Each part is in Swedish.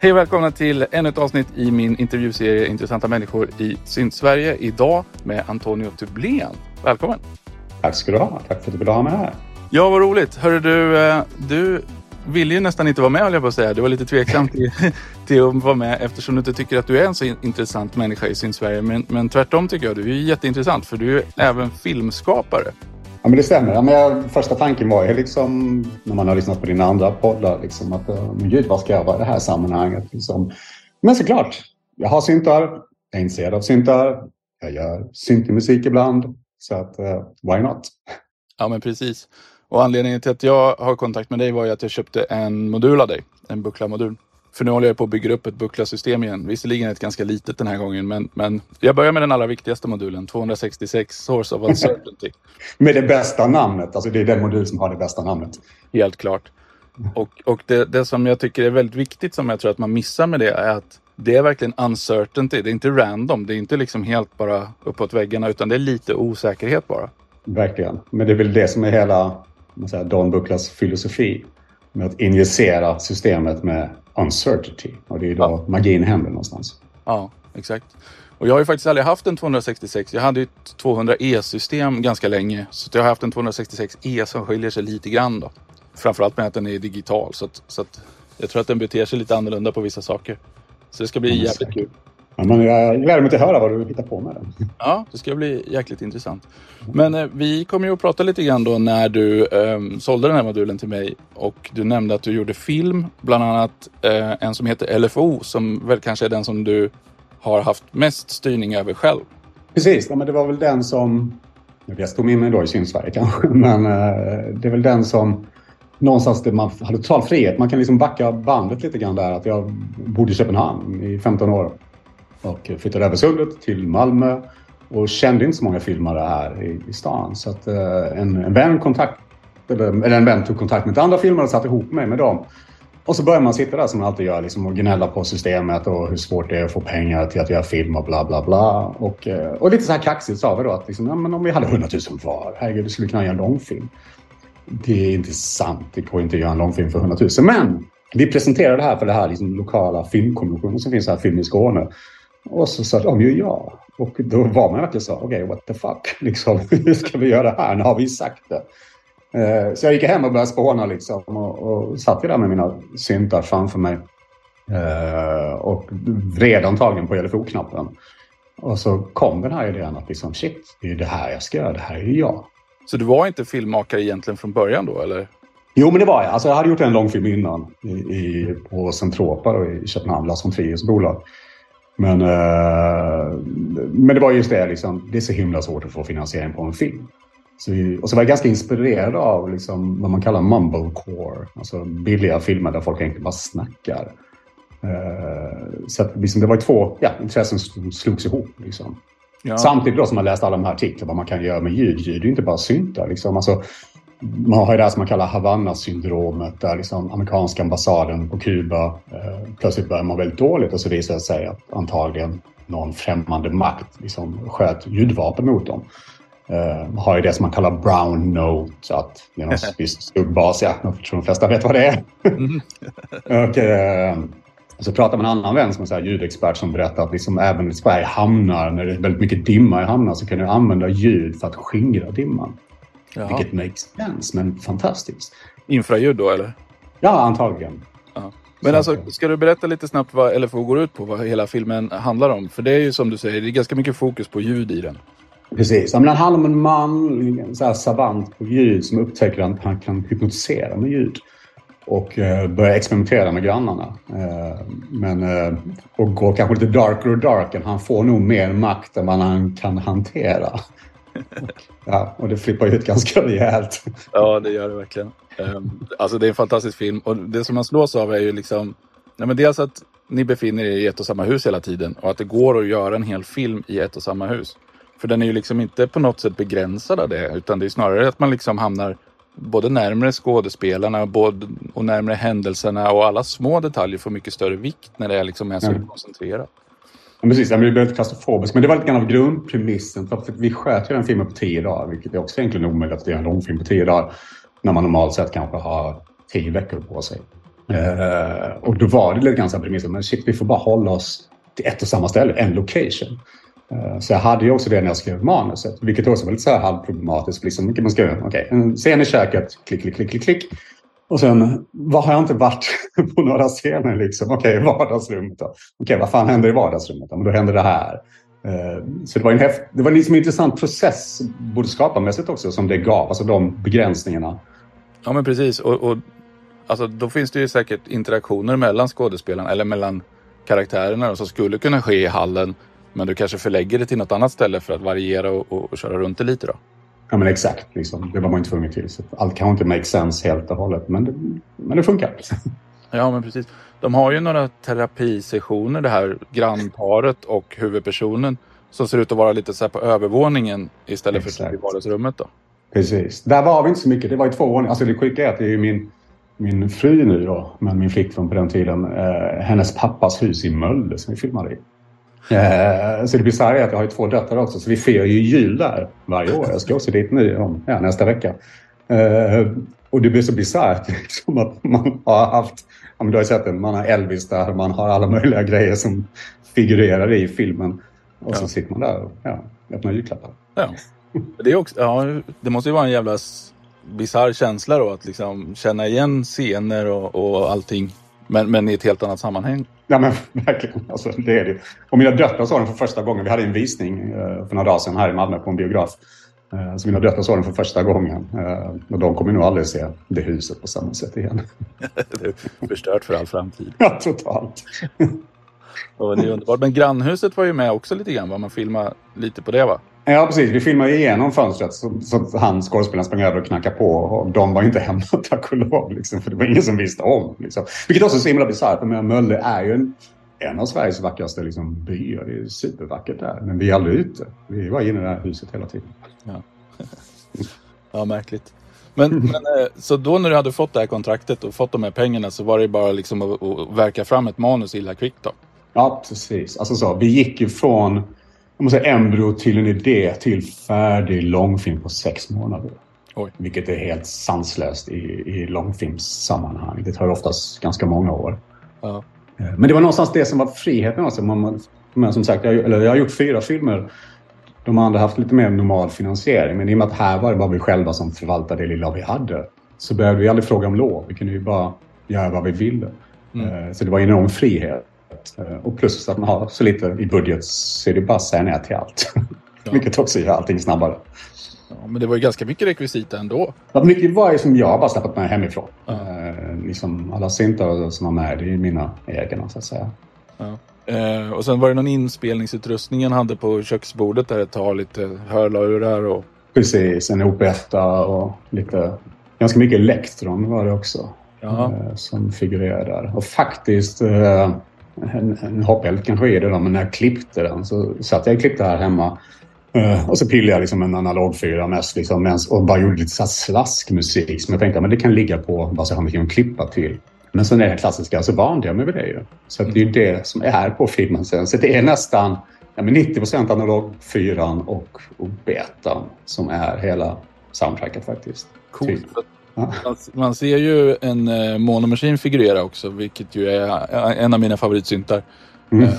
Hej och välkomna till ännu ett avsnitt i min intervjuserie Intressanta människor i Sydsverige. Idag med Antonio Tublén. Välkommen! Tack ska du ha. Tack för att du ville ha mig här. Ja, vad roligt. Hörru du, eh, du ville ju nästan inte vara med, höll jag på att säga. Du var lite tveksam till, till att vara med eftersom du inte tycker att du är en så intressant människa i Sydsverige. Men, men tvärtom tycker jag. Du är jätteintressant för du är även filmskapare. Ja, men det stämmer. Ja, men jag, första tanken var ju liksom, när man har lyssnat på dina andra poddar, liksom, att men gud, vad ska jag vara i det här sammanhanget? Liksom. Men såklart, jag har syntar, jag är intresserad av syntar, jag gör syntemusik ibland, så att uh, why not? Ja, men precis. Och anledningen till att jag har kontakt med dig var ju att jag köpte en modul av dig, en buckla-modul. För nu håller jag på att bygga upp ett buckla-system igen. Visserligen ett ganska litet den här gången, men, men jag börjar med den allra viktigaste modulen, 266 Source of Uncertainty. med det bästa namnet, alltså det är den modul som har det bästa namnet. Helt klart. Och, och det, det som jag tycker är väldigt viktigt, som jag tror att man missar med det, är att det är verkligen uncertainty. Det är inte random. Det är inte liksom helt bara uppåt väggarna, utan det är lite osäkerhet bara. Verkligen. Men det är väl det som är hela säga, Don Bucklas filosofi. Med att injicera systemet med uncertainty. Och det är då ja. magin händer någonstans. Ja, exakt. Och jag har ju faktiskt aldrig haft en 266. Jag hade ett 200E-system ganska länge. Så jag har haft en 266E som skiljer sig lite grann då. Framförallt med att den är digital. Så, att, så att jag tror att den beter sig lite annorlunda på vissa saker. Så det ska bli jävligt kul. Ja, men jag gläder mig till att höra vad du hittar på med den. Ja, det ska bli jäkligt intressant. Men eh, vi kommer ju att prata lite grann då när du eh, sålde den här modulen till mig och du nämnde att du gjorde film, bland annat eh, en som heter LFO som väl kanske är den som du har haft mest styrning över själv. Precis, ja, men det var väl den som, jag stod med mig då i Sydsverige kanske, men eh, det är väl den som någonstans där man hade total frihet. Man kan liksom backa bandet lite grann där att jag bodde i Köpenhamn i 15 år och flyttade över sundet till Malmö och kände inte så många filmare här i, i stan. Så att eh, en, en vän kontakt, eller, en vän tog kontakt med ett andra filmare och satte ihop mig med dem. Och så börjar man sitta där som man alltid gör liksom, och gnälla på systemet och hur svårt det är att få pengar till att göra film och bla bla bla. Och, eh, och lite så här kaxigt sa vi då att liksom, ja, men om vi hade 100 000 var, herregud, vi skulle kunna göra en långfilm. Det är inte sant, det går inte att göra en långfilm för 100 000. Men vi presenterade det här för det här liksom, lokala filmkommissionen som finns här, Film i Skåne. Och så sa de ju ja. Och då var man verkligen så, okej, okay, what the fuck, liksom, hur ska vi göra det här? Nu har vi sagt det. Eh, så jag gick hem och började spåna liksom och, och satt där med mina syntar framför mig. Eh, och vred antagligen på LFO-knappen. Och så kom den här idén att liksom, shit, det är det här jag ska göra, det här är ju jag. Så du var inte filmmakare egentligen från början då, eller? Jo, men det var jag. Alltså, jag hade gjort en långfilm innan i, i, på Centropa i Köpenhamn, Lars von Triers bolag. Men, eh, men det var just det, liksom, det är så himla svårt att få finansiering på en film. Så vi, och så var jag ganska inspirerad av liksom, vad man kallar mumblecore. Alltså billiga filmer där folk egentligen bara snackar. Eh, så att, liksom, det var två ja, intressen som slogs ihop. Liksom. Ja. Samtidigt då som man läste alla de här artiklarna vad man kan göra med ljud. Ljud är ju inte bara syntar. Liksom. Alltså, man har ju det här som man kallar Havanna-syndromet där liksom amerikanska ambassaden på Kuba eh, plötsligt börjar må väldigt dåligt och så visar det sig att antagligen någon främmande makt liksom sköt ljudvapen mot dem. Eh, har ju det som man kallar brown note, att det är någon viss skuggbas. Ja, jag tror de flesta vet vad det är. Mm. och, eh, så pratar man med en annan vän som är ljudexpert som berättar att liksom även i Sverige hamnar, när det är väldigt mycket dimma i hamnar, så kan du använda ljud för att skingra dimman. Jaha. Vilket makes sense, men fantastiskt. Infraljud då eller? Ja, antagligen. Ja. Men alltså, ska du berätta lite snabbt vad LFO går ut på, vad hela filmen handlar om? För det är ju som du säger, det är ganska mycket fokus på ljud i den. Precis. Den handlar om en man, en så savant på ljud, som upptäcker att han kan hypnotisera med ljud. Och eh, börjar experimentera med grannarna. Eh, men, eh, och går kanske lite darker och darker. Han får nog mer makt än vad han kan hantera. Ja, och det flippar ut ganska rejält. Ja, det gör det verkligen. Um, alltså det är en fantastisk film och det som man slås av är ju liksom, nej men dels att ni befinner er i ett och samma hus hela tiden och att det går att göra en hel film i ett och samma hus. För den är ju liksom inte på något sätt begränsad av det utan det är snarare att man liksom hamnar både närmare skådespelarna både, och närmare händelserna och alla små detaljer får mycket större vikt när det liksom är så mm. koncentrerat. Ja, precis, jag blir väldigt klaustrofobiskt. Men det var lite grann av grundpremissen. För att vi sköt ju den filmen på tio dagar, vilket är också egentligen omöjligt att göra en långfilm på tio dagar. När man normalt sett kanske har tio veckor på sig. Uh, och då var det lite grann så premissen, men shit, vi får bara hålla oss till ett och samma ställe, en location. Uh, så jag hade ju också det när jag skrev manuset, vilket också var lite så här halvproblematiskt. Liksom, man skrev, okay, en scen i köket, klick, klick, klick, klick, klick. Och sen, vad har jag inte varit på några scener? Liksom? Okej, okay, vardagsrummet då. Okej, okay, vad fan händer i vardagsrummet? Men då händer det här. Eh, så det var en, häft, det var liksom intressant process, både skaparmässigt också, som det gav. Alltså de begränsningarna. Ja, men precis. Och, och alltså, då finns det ju säkert interaktioner mellan skådespelarna eller mellan karaktärerna som skulle kunna ske i hallen. Men du kanske förlägger det till något annat ställe för att variera och, och, och köra runt det lite då? Ja men exakt, liksom. det var man inte tvungen till. Så allt kan inte make sense helt och hållet, men det, men det funkar. Ja men precis. De har ju några terapisessioner det här grannparet och huvudpersonen som ser ut att vara lite så på övervåningen istället exakt. för i vardagsrummet då. Precis. Där var vi inte så mycket. Det var i två våningar. Alltså det sjuka är att det är ju min, min fru nu då, men min flickvän på den tiden, eh, hennes pappas hus i Mölle som vi filmade i. Eh, så det bisarra är att jag har två döttrar också, så vi firar ju jul där varje år. Jag ska också dit nu om, ja, nästa vecka. Eh, och det blir så bisarrt liksom att man har haft, ja, men du har ju sett den, man har Elvis där, man har alla möjliga grejer som figurerar i filmen. Och ja. så sitter man där och ja, öppnar julklappar. Ja. Det, är också, ja, det måste ju vara en jävla bisarr känsla då att liksom känna igen scener och, och allting. Men, men i ett helt annat sammanhang. Ja men verkligen. Alltså, det är det. Och mina döttrar såg den för första gången. Vi hade en visning eh, för några dagar sedan här i Malmö på en biograf. Eh, så mina döttrar såg den för första gången. Eh, och de kommer nog aldrig se det huset på samma sätt igen. det är förstört för all framtid. Ja, totalt. och det är underbart. Men grannhuset var ju med också lite grann. Va? Man filmade lite på det va? Ja, precis. Vi filmade igenom fönstret så, så han skådespelaren sprang över och knackade på. Och de var inte hemma, tack och lov. Liksom, för det var ingen som visste om. Liksom. Vilket också är så himla bisarrt. Mölle är ju en, en av Sveriges vackraste liksom, byar. Det är supervackert där. Men vi är aldrig ute. Vi var inne i det här huset hela tiden. Ja, ja märkligt. Men, men, eh, så då när du hade fått det här kontraktet och fått de här pengarna så var det bara liksom att, att verka fram ett manus illa kvickt då? Ja, precis. Alltså så, vi gick ju från jag måste säga, embryo till en idé till färdig långfilm på sex månader. Oj. Vilket är helt sanslöst i, i långfilmssammanhang. Det tar oftast ganska många år. Ja. Eh, men det var någonstans det som var friheten. Alltså. Man, man, som sagt, jag, eller jag har gjort fyra filmer. De andra haft lite mer normal finansiering. Men i och med att här var det bara vi själva som förvaltade det lilla vi hade. Så behövde vi aldrig fråga om lov. Vi kunde ju bara göra vad vi ville. Mm. Eh, så det var en enorm frihet. Eh, och plus att man har så lite i budget så är det bara att säga nej till allt. Ja. Vilket också gör allting snabbare. Ja, men det var ju ganska mycket rekvisita ändå. Ja, mycket var ju som jag bara släppt med hemifrån. Ja. Eh, liksom alla syntar som var med, det är ju mina egna så att säga. Ja. Eh, och sen var det någon inspelningsutrustning han hade på köksbordet där ett tag. Lite hörlurar och... Precis, en OP1 och lite... Ganska mycket elektron var det också. Eh, som figurerar där. Och faktiskt... Eh, en, en hoppeld kanske är det då, men när jag klippte den så satt jag och klippte här hemma. Uh, och så pillade jag liksom en analog 4 mest liksom, och bara gjorde lite slaskmusik som jag tänkte men det kan ligga på så jag har någonting att klippa till. Men sen är det klassiska så vande jag mig vid det ju. Så det är ju det som är på filmen sen. Så det är nästan ja, men 90 procent analog 4 och, och betan som är hela soundtracket faktiskt. Coolt. Typ. Man, ser ju en eh, monomaskin figurera också, vilket ju är en av mina favoritsyntar. Mm. Eh,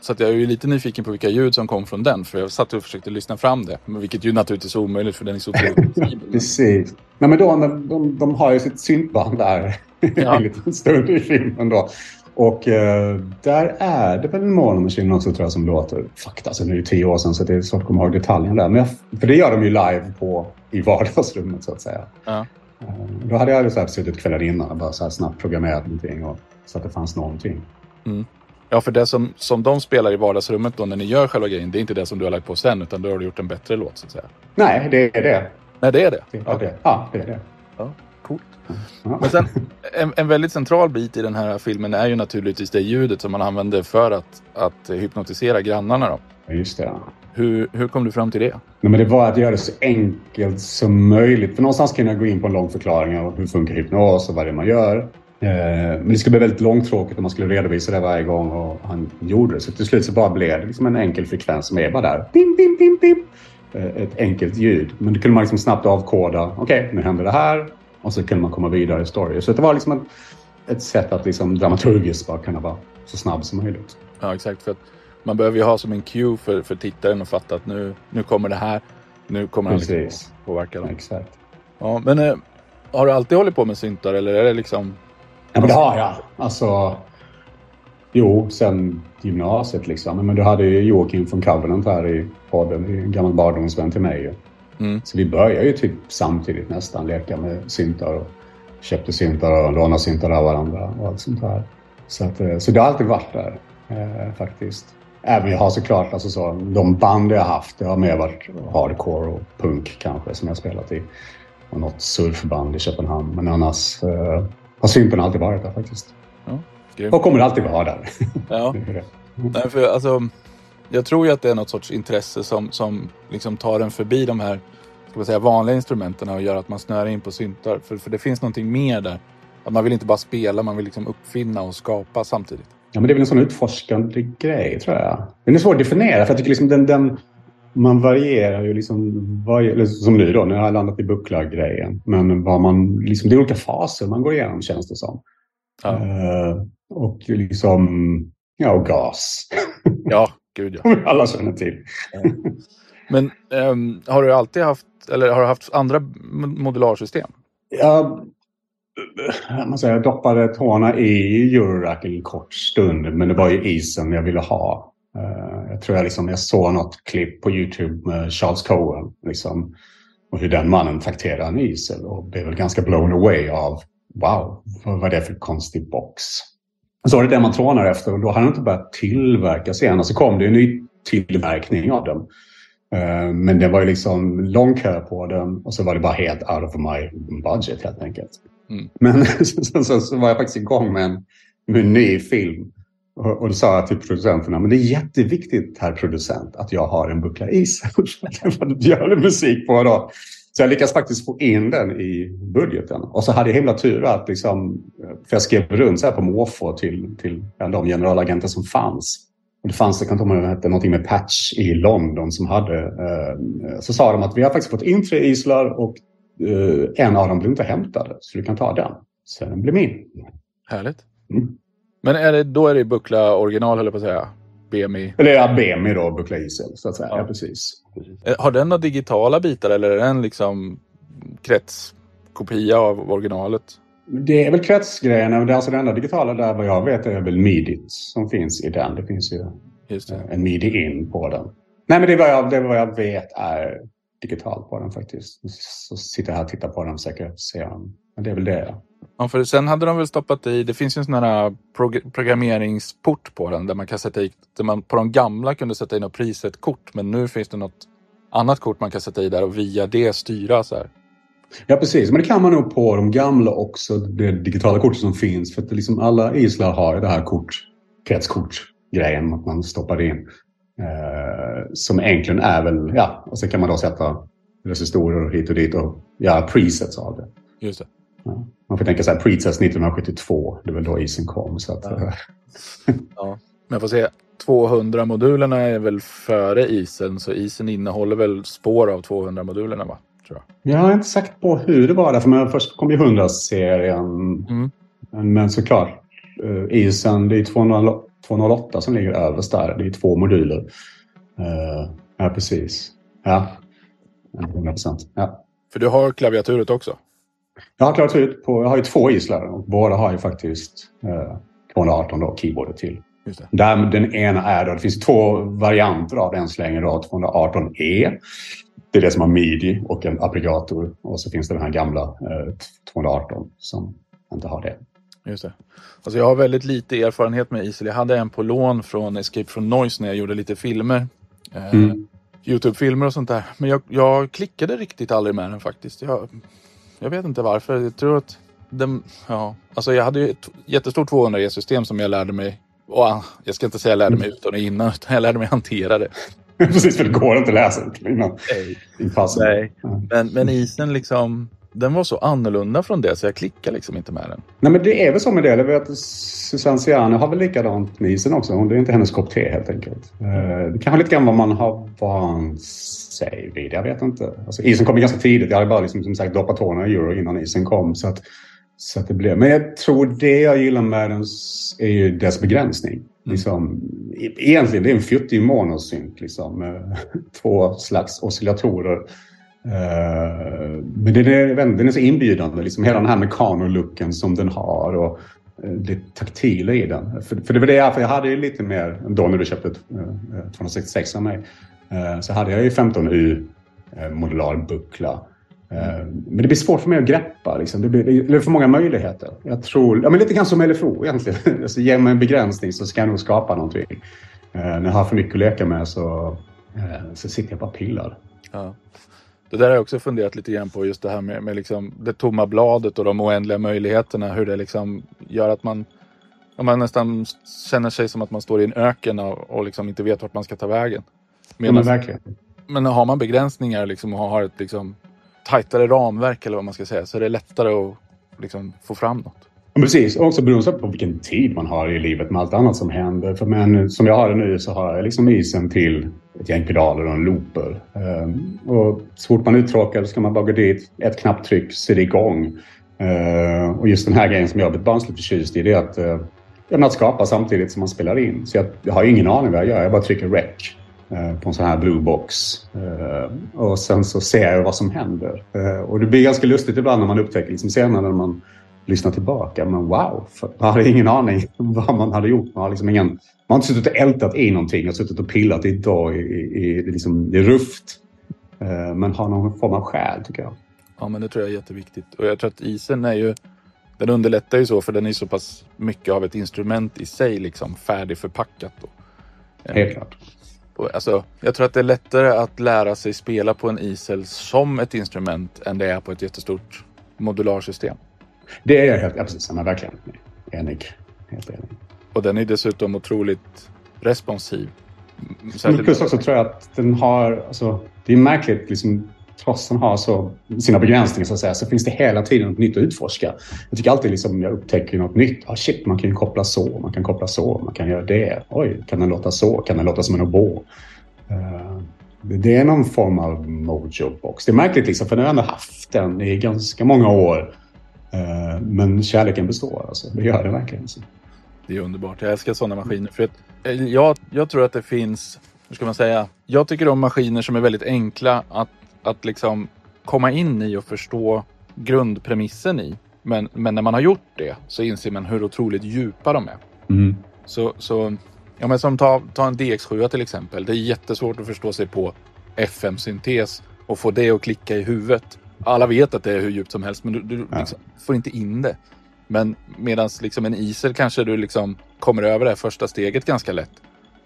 så att jag är ju lite nyfiken på vilka ljud som kom från den, för jag satt och försökte lyssna fram det. Vilket ju naturligtvis är omöjligt, för den är så otroligt Precis. Nej, men då, de, de, de har ju sitt syntband där ja. en liten stund i filmen då. Och eh, där är det väl en monomaskin också tror jag som låter. Fuck, alltså nu är det tio år sedan så det är svårt att komma ihåg detaljerna där. Men jag, för det gör de ju live på, i vardagsrummet så att säga. Ja. Eh, då hade jag så här suttit kvällar innan och bara så snabbt programmerat någonting och, så att det fanns någonting. Mm. Ja, för det som, som de spelar i vardagsrummet då när ni gör själva grejen, det är inte det som du har lagt på sen utan då har du gjort en bättre låt så att säga. Nej, det är det. Nej, det är det? det, är det. Ja, det är det. Ja, coolt. Ja. Men sen, en, en, väldigt central bit i den här filmen är ju naturligtvis det ljudet som man använder för att, att hypnotisera grannarna. Då. Just det. Hur, hur kom du fram till det? Nej, men det var att göra det så enkelt som möjligt. För någonstans kan jag gå in på en lång förklaring av hur funkar hypnos och vad det är man gör. Eh, men det skulle bli väldigt långtråkigt om man skulle redovisa det varje gång och han gjorde det. Så till slut så bara blev det liksom en enkel frekvens som är bara där. Bim, bim, bim, bim. Eh, ett enkelt ljud. Men det kunde man liksom snabbt avkoda. Okej, okay, nu händer det här. Och så kunde man komma vidare i story. Så det var liksom en ett sätt att liksom dramaturgiskt bara kunna vara så snabb som möjligt. Ja, exakt. För att man behöver ju ha som en cue för, för tittaren att fatta att nu, nu kommer det här. Nu kommer han liksom påverka dem. Exakt. Ja, men eh, har du alltid hållit på med syntar eller är det liksom... Ja, men det har jag. Alltså, jo, sen gymnasiet liksom. Men du hade ju Joakim från Covenant här i podden. En gammal barndomsvän till mig. ju. Mm. Så vi började ju typ samtidigt nästan leka med syntar och köpte syntar och lånade syntar av varandra och allt sånt här. Så, att, eh, så det har alltid varit där eh, faktiskt. Även jag har såklart alltså så, de band jag har haft, det har mer varit hardcore och punk kanske som jag spelat i. Och något surfband i Köpenhamn. Men annars eh, har syntarna alltid varit där faktiskt. Grymt. Och kommer alltid vara där. Ja. Nej, för alltså, jag tror ju att det är något sorts intresse som, som liksom tar en förbi de här ska man säga, vanliga instrumenten och gör att man snöar in på syntar. För, för det finns någonting mer där. Att man vill inte bara spela, man vill liksom uppfinna och skapa samtidigt. Ja, men det är väl en sån utforskande grej, tror jag. Den är svår att definiera, för jag tycker liksom den, den man varierar ju liksom, varje, som nu då, jag har landat i bucklargrejen. Men vad man, liksom, det är olika faser man går igenom, känns det som. Ja, Eh, och liksom, ja, och gas. ja gud ja. Alla känner till. Men ehm, har du alltid haft, eller har du haft andra mo- modularsystem? Jag, Eh, jag, säger, jag doppade tårna i Eurorack en kort stund, men det var ju isen jag ville ha. Eh, jag tror jag, liksom, jag såg något klipp på Youtube med Charles Cohen. Liksom, och hur den mannen trakterar en isel och blev väl ganska blown away av wow, vad var det för konstig box? Så var det det man trånar efter och då hade den inte börjat tillverkas igen. Och så kom det en ny tillverkning av den. Eh, men det var ju liksom lång kö på den och så var det bara helt out of my budget helt enkelt. Mm. Men så, så, så var jag faktiskt igång med en, med en ny film. Och, och då sa jag till producenterna, men det är jätteviktigt herr producent att jag har en buckla is. Gör du musik på då. Så jag lyckades faktiskt få in den i budgeten. Och så hade jag himla tur att liksom, för jag skrev runt så här på måfå till, till de generalagenter som fanns. Och det fanns, jag kan inte ihåg hette någonting med Patch i London som hade, eh, så sa de att vi har faktiskt fått in tre islar och en av dem blev inte hämtade. Så du kan ta den. Så den blev min. Härligt. Mm. Men är det, då är det buckla original, höll jag på att säga. BMI. Eller ja, BMI då, buckla isel så att säga. Ja. Ja, precis. Eh, Har den några digitala bitar eller är den liksom kretskopia av originalet? Det är väl kretsgrejen. Det är alltså det enda digitala där vad jag vet är väl midit som finns i den. Det finns ju det. eh, en midi in på den. Nej, men det är vad jag, det är vad jag vet är digitalt på den faktiskt. Så sitter jag här och tittar på den och försöker se om... Men det är väl det. Ja. Ja, för sen hade de väl stoppat i, det finns ju en sån här prog- programmeringsport på den där man kan sätta i, där man på de gamla kunde sätta in något preset-kort men nu finns det något annat kort man kan sätta i där och via det styra så här. Ja, precis. Men det kan man nog på de gamla också, det digitala kortet som finns. För att liksom alla islar har det här kort, kretskort-grejen, att man stoppar in. Eh, som egentligen är väl, ja, och sen kan man då sätta resistorer hit och dit och göra presets av det. Just det. Ja. Man får tänka så här, presets 1972, det var då isen kom. Så att, Ja. Ja. Men får se, 200-modulerna är väl före isen så isen innehåller väl spår av 200-modulerna va? Tror jag. jag är inte säker på hur det var där, för men först kom ju 100-serien. Mm. Men, men såklart, eh, isen, det är 200, 208 som ligger överst där. Det är två moduler. Eh, ja, precis. Ja, 100 procent. Ja. För du har klaviaturet också? Jag har klarat ut på, jag har ju två islar och båda har ju faktiskt eh, 218 då, keyboardet till. Där den ena är då, det finns två varianter av den så länge då, 218E. Det är det som har midi och en aggregator. Och så finns det den här gamla eh, 218 som inte har det. Just det. Alltså jag har väldigt lite erfarenhet med Isel. Jag hade en på lån från Escape from Noise när jag gjorde lite filmer. Eh, Mm. Youtube-filmer och sånt där. Men jag, jag klickade riktigt aldrig med den faktiskt. Jag, jag vet inte varför. Jag tror att den, ja, alltså jag hade ju ett jättestort 200E-system som jag lärde mig. Och, ah, jag ska inte säga jag lärde mig utan och innan, utan jag lärde mig hantera det. Precis, för det går inte att läsa innan. Nej. Nej. Men, men isen liksom, den var så annorlunda från det så jag klickade liksom inte med den. Nej, men det är väl så med det. Jag vet att Susanne Ciano har väl likadant med isen också. Det är inte hennes kopp te helt enkelt. Eh, Det kanske lite grann vad man har vant sig vid. Jag vet inte. Alltså, isen kom ju ganska tidigt. Jag hade bara liksom, som sagt doppat tårna i euro innan isen kom. Så att Så att det blir. Men jag tror det jag gillar med den är ju dess begränsning. Mm. Liksom, egentligen det är en fjuttig monosynt liksom, med två slags oscillatorer. Eh, men den är, den är så inbjudande, liksom hela den här mekano som den har och eh, det taktila i den. För, för det var det för jag hade ju lite mer, då när du köpte eh, 266 av mig, så hade jag ju 15U modular buckla. Men det blir svårt för mig att greppa. Liksom. Det, blir, det är för många möjligheter. Jag tror, ja, men lite grann som LFO egentligen. Alltså, ge mig en begränsning så ska jag nog skapa någonting. När jag har för mycket att leka med så, så sitter jag bara och pillar. Ja. Det där har jag också funderat lite grann på. Just det här med, med liksom det tomma bladet och de oändliga möjligheterna. Hur det liksom gör att man, man nästan känner sig som att man står i en öken och, och liksom inte vet vart man ska ta vägen. Medan, men verkligen. Men har man begränsningar liksom, och har ett liksom, tajtare ramverk eller vad man ska säga så är det lättare att liksom, få fram något. Ja, precis, och också beroende på vilken tid man har i livet med allt annat som händer. För men, som jag har det nu så har jag liksom isen till ett gäng pedaler och en looper. Ehm, och så fort man är uttråkad ska man bara gå dit, ett knapptryck så är det igång. Ehm, och just den här grejen som jag har blivit barnsligt förtjust i det är att uh, att skapa samtidigt som man spelar in. Så jag, jag har ingen aning vad jag gör, jag bara trycker rec. Eh, på en sån här blue box. Ehm, och sen så ser jag vad som händer. Och det blir ganska lustigt ibland när man upptäcker liksom senare när man lyssnar tillbaka. Men wow, man hade ingen aning vad man hade gjort. Man har, liksom ingen, man har inte suttit och ältat i någonting och suttit och pillat i, i, i, i, liksom, i ruft. Men har någon form av själ tycker jag. Ja, men det tror jag är jätteviktigt. Och jag tror att isen är ju den underlättar ju så för den är så pass mycket av ett instrument i sig liksom färdigförpackat. Då. Helt klart. Alltså, jag tror att det är lättare att lära sig spela på en isel som ett instrument än det är på ett jättestort modularsystem. Det är jag helt, ja, precis, jag verkligen enig. Helt enig. Och den är dessutom otroligt responsiv. Särskilt... Plus också tror jag att den har, alltså, det är märkligt liksom, trots att den har så, sina begränsningar så, att säga, så finns det hela tiden något nytt att utforska. Jag tycker alltid liksom, jag upptäcker något nytt. Ah, shit, man kan ju koppla så, man kan koppla så, man kan göra det. Oj, kan den låta så? Kan den låta som en oboe? Uh, det är någon form av mojo-box. Det är märkligt liksom, för nu har jag ändå haft den i ganska många år. Uh, men kärleken består alltså. Det gör det verkligen. Så. Det är underbart. Jag älskar sådana maskiner. För att, eh, jag, jag tror att det finns, hur ska man säga? Jag tycker om maskiner som är väldigt enkla att att liksom komma in i och förstå grundpremissen i. Men, men när man har gjort det så inser man hur otroligt djupa de är. Mm. Så, så ja, men som ta, ta en DX7 till exempel. Det är jättesvårt att förstå sig på FM-syntes och få det att klicka i huvudet. Alla vet att det är hur djupt som helst men du, du ja. liksom får inte in det. Men medan liksom en isel kanske du liksom kommer över det här första steget ganska lätt.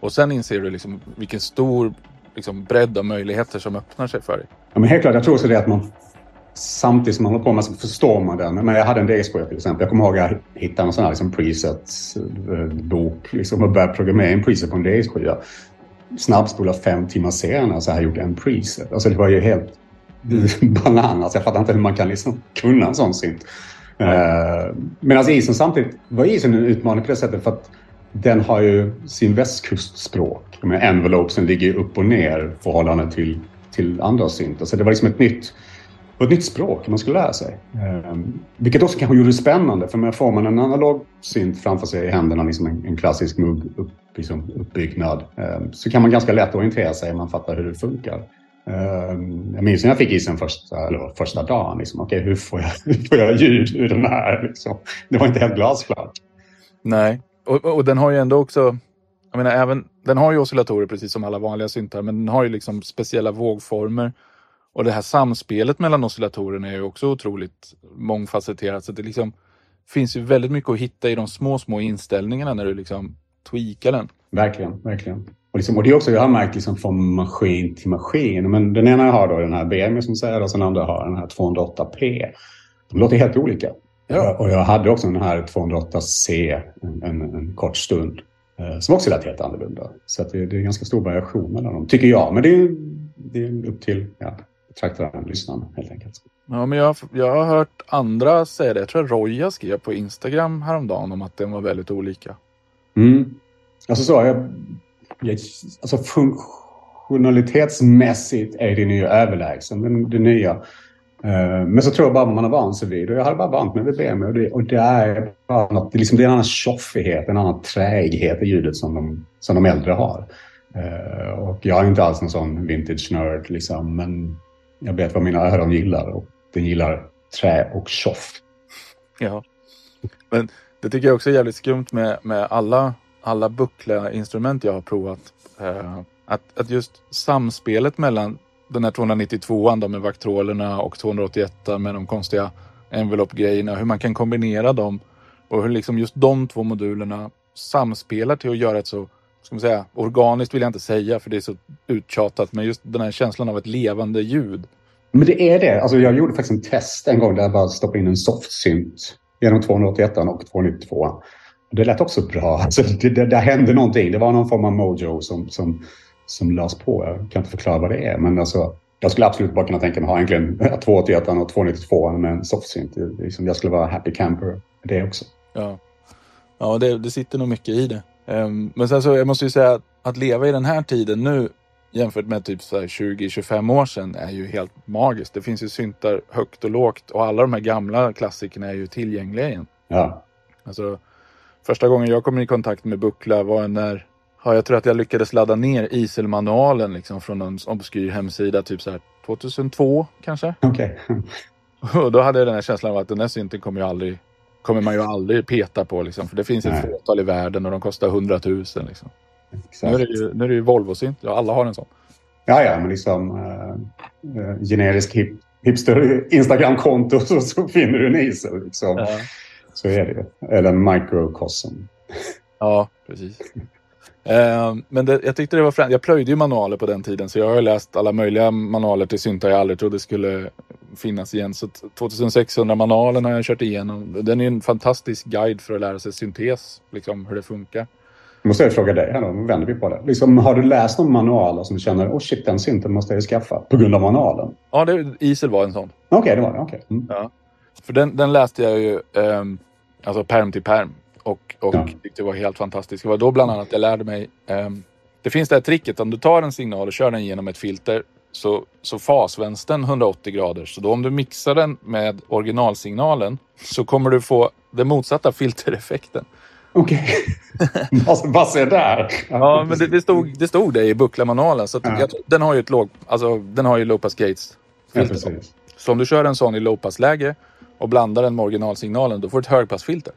Och sen inser du liksom vilken stor liksom, bredd av möjligheter som öppnar sig för dig. Ja, men helt klart, jag tror också det att man samtidigt som man håller på med så förstår man den. Men jag hade en DX7 till exempel. Jag kommer ihåg att jag hittade en sån här liksom preset-bok liksom, och började programmera en preset på en DX7. Snabbspola fem timmar senare så har jag gjort en preset. Alltså det var ju helt bananas. Jag fattar inte hur man kan liksom kunna en sån synt. Uh, eh, Medan alltså isen samtidigt var isen en utmaning på det sättet för att den har ju sin västkustspråk. Med envelopesen ligger upp och ner i förhållande till, till andra syntar. Så det var liksom ett nytt, ett nytt språk man skulle lära sig. Um, vilket också kanske gjorde det spännande. För får man en analog synt framför sig i händerna, liksom en, en klassisk mugg upp, liksom uppbyggnad, um, så kan man ganska lätt orientera sig om man fattar hur det funkar. Um, jag minns när jag fick isen första, eller första dagen. Liksom, okay, hur, får jag, hur får jag ljud ur den här? Liksom. Det var inte helt glasklart. Nej, och, och, den har ju ändå också, jag menar även, den har ju oscillatorer precis som alla vanliga syntar, men den har ju liksom speciella vågformer. Och det här samspelet mellan oscillatorerna är ju också otroligt mångfacetterat. Så det liksom finns ju väldigt mycket att hitta i de små, små inställningarna när du liksom tweakar den. Verkligen, verkligen. Och, liksom, och det är också, jag har märkt liksom från maskin till maskin. Men den ena jag har då den här BM som säger och sen andra har den här 208P. De låter helt olika. Ja. Och jag hade också den här 208C en, en, en kort stund. Eh, som också lät helt annorlunda. Så det, det, är ganska stor variation mellan dem, tycker jag. Men det är, det är upp till ja, betraktaren, lyssnaren helt enkelt. Ja, men jag, jag har hört andra säga det. Jag tror att Roja skrev på Instagram häromdagen om att den var väldigt olika. Mm. Alltså så, jag, alltså funktionalitetsmässigt är den ju överlägsen, men det nya. Eh, men så tror jag bara man har vant sig vid och jag hade bara vant mig vid BMW och det, och det är bara något, det liksom, det är en annan tjoffighet, en annan träighet i ljudet som de, som de äldre har. Eh, och jag är inte alls någon sån vintage-nörd liksom, men jag vet vad mina öron gillar och de gillar trä och tjoff. Ja, men det tycker jag också är jävligt skumt med, med alla, alla buckla-instrument jag har provat. Eh, att, att just samspelet mellan den här 292an med vaktrolerna och 281 med de konstiga envelope-grejerna. Hur man kan kombinera dem och hur liksom just de två modulerna samspelar till att göra ett så, ska man säga, organiskt vill jag inte säga för det är så uttjatat, men just den här känslan av ett levande ljud. Men det är det. Alltså jag gjorde faktiskt en test en gång där jag bara stoppade in en soft synt genom 281 och 292. Det lät också bra. Alltså det, det, det hände någonting. Det var någon form av mojo som, som som lades på. Jag kan inte förklara vad det är, men alltså, jag skulle absolut bara kunna tänka mig att ha egentligen 281 och 292 med en softsynth. Liksom, jag skulle vara happy camper det också. Ja, ja det, det sitter nog mycket i det. Um, men sen så, jag måste ju säga att, att leva i den här tiden nu jämfört med typ 20-25 år sedan är ju helt magiskt. Det finns ju syntar högt och lågt och alla de här gamla klassikerna är ju tillgängliga igen. Ja. Alltså, första gången jag kom i kontakt med buckla var när Ja, jag tror att jag lyckades ladda ner Isel-manualen liksom från en obskyr hemsida typ så här 2002 kanske. Okay. Och då hade jag den här känslan av att den här synten kommer, jag aldrig, kommer man ju aldrig peta på liksom. För det finns ett fåtal i världen och de kostar 100 000 liksom. Nu är det ju, nu är det ju Volvo-synt. Ja, alla har en sån. Ja, ja, men liksom uh, uh, generisk hip, hipster Instagram-konto så, så, finner du en Isel. Liksom. Ja. Så är det ju. Eller microcosm. Ja, precis. Eh, men det, jag tyckte det var fränt. Jag plöjde ju manualer på den tiden så jag har läst alla möjliga manualer till syntar jag aldrig trodde skulle finnas igen. Så 2600-manualen har jag kört igenom. Den är en fantastisk guide för att lära sig syntes, liksom hur det funkar. Måste jag fråga dig här då, vänder vi på det. Liksom, har du läst någon manual som du känner, oh shit, den synten måste jag skaffa på grund av manualen? Ja, det, Isel var en sån. Okej, okay, det var det. Okay. Mm. Ja. För den, den läste jag ju, eh, alltså perm till perm och, och ja. det var helt fantastiskt. Det var då bland annat jag lärde mig. Um, det finns det här tricket om du tar en signal och kör den genom ett filter så, så fasvänstern 180 grader. Så då om du mixar den med originalsignalen så kommer du få den motsatta filtereffekten. Okej. Okay. Vad ser där? ja, men det, det, stod, det stod det i bucklamanualen. Så ja. jag, den har ju ett låg, alltså den har ju low pass gates. Ja, så om du kör en sån i low pass läge och blandar den med originalsignalen då får du ett högpassfilter.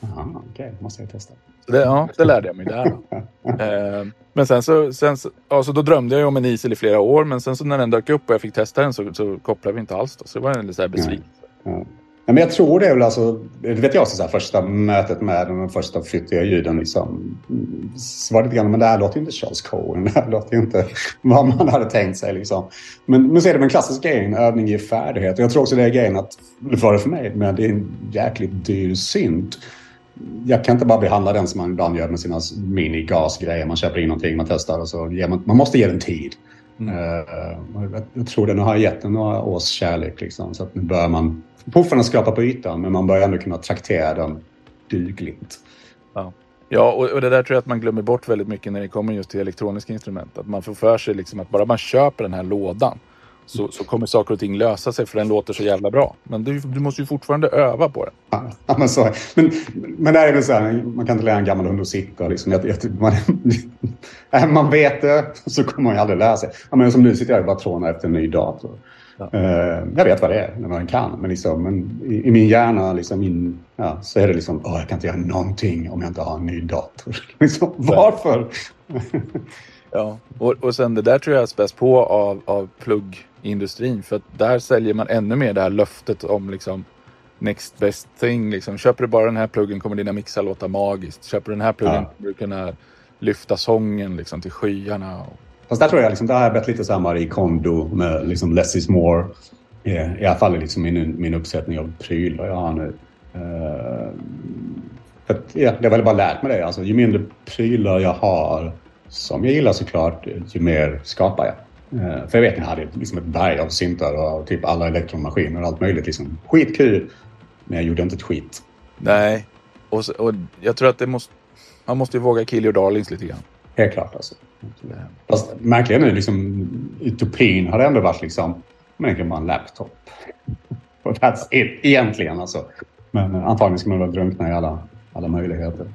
Okej, okay. måste jag testa. Det, ja, det lärde jag mig där. eh, men sen så, sen så, alltså då drömde jag om en Isel i flera år. Men sen så när den dök upp och jag fick testa den så, så kopplade vi inte alls. Då. Så det var en lite besvikelse. Ja. Ja. Men jag tror det är väl alltså, det vet jag, så här, första mötet med de första flyttiga ljuden. Liksom, så var det lite grann, men det här låter ju inte Charles Cohen. Det här låter ju inte vad man hade tänkt sig. Liksom. Men, men så är det en klassisk grej, övning ger färdighet. Och jag tror också det är grejen att, det var det för mig, men det är en jäkligt dyr synt jag kan inte bara behandla den som man ibland gör med sina minigasgrejer. Man köper in någonting, man testar och så ger man, man måste ge den tid. Mm. Uh, jag tror den har gett den några års kärlek. Liksom, så att nu börjar man... Puffarna skrapar på ytan, men man börjar ändå kunna traktera den dugligt. Ja, ja och, och, det där tror jag att man glömmer bort väldigt mycket när det kommer just till elektroniska instrument. Att man får för sig liksom att bara man köper den här lådan så, så kommer saker och ting lösa sig för den låter så jävla bra. Men du, du måste ju fortfarande öva på den. Ja, men, så, men, men där är det så här, man kan inte lära en gammal hund att sitta. Liksom. Jag, jag, man, man vet det så kommer man ju aldrig lära sig. Ja, men som nu sitter jag bara trånar efter en ny dator. Ja. Uh, jag vet vad det är när man kan, men, liksom, men i, i, min hjärna liksom in, ja, så är det liksom, oh, jag kan inte göra någonting om jag inte har en ny dator. liksom, varför? ja, och, och sen det där tror jag späs på av, av plugg industrin. För att där säljer man ännu mer det här löftet om liksom next best thing. Liksom. Köper du bara den här pluggen kommer dina mixar låta magiskt. Köper du den här pluggen ja. kommer du kunna lyfta sången liksom, till skyarna. Fast där tror jag liksom, det har jag bett lite samma i Kondo med liksom less is more. I alla fall liksom min, min uppsättning av prylar jag har nu. Uh, att, ja, det har väl bara lärt mig det. Alltså, ju mindre prylar jag har, som jag gillar såklart, ju mer skapar jag. Eh, för jag vet, jag hade liksom ett berg av syntar och typ alla elektromaskiner och allt möjligt. Liksom. Skitkul, men jag gjorde inte ett skit. Nej, och, och jag tror att det måste, man måste ju våga kill your darlings lite grann. Helt klart alltså. Fast märkligen nu, liksom, utopin har det ändå varit liksom Men egentligen bara en laptop. Och that's it, egentligen alltså. Men antagligen ska man väl drunkna i alla, alla möjligheter.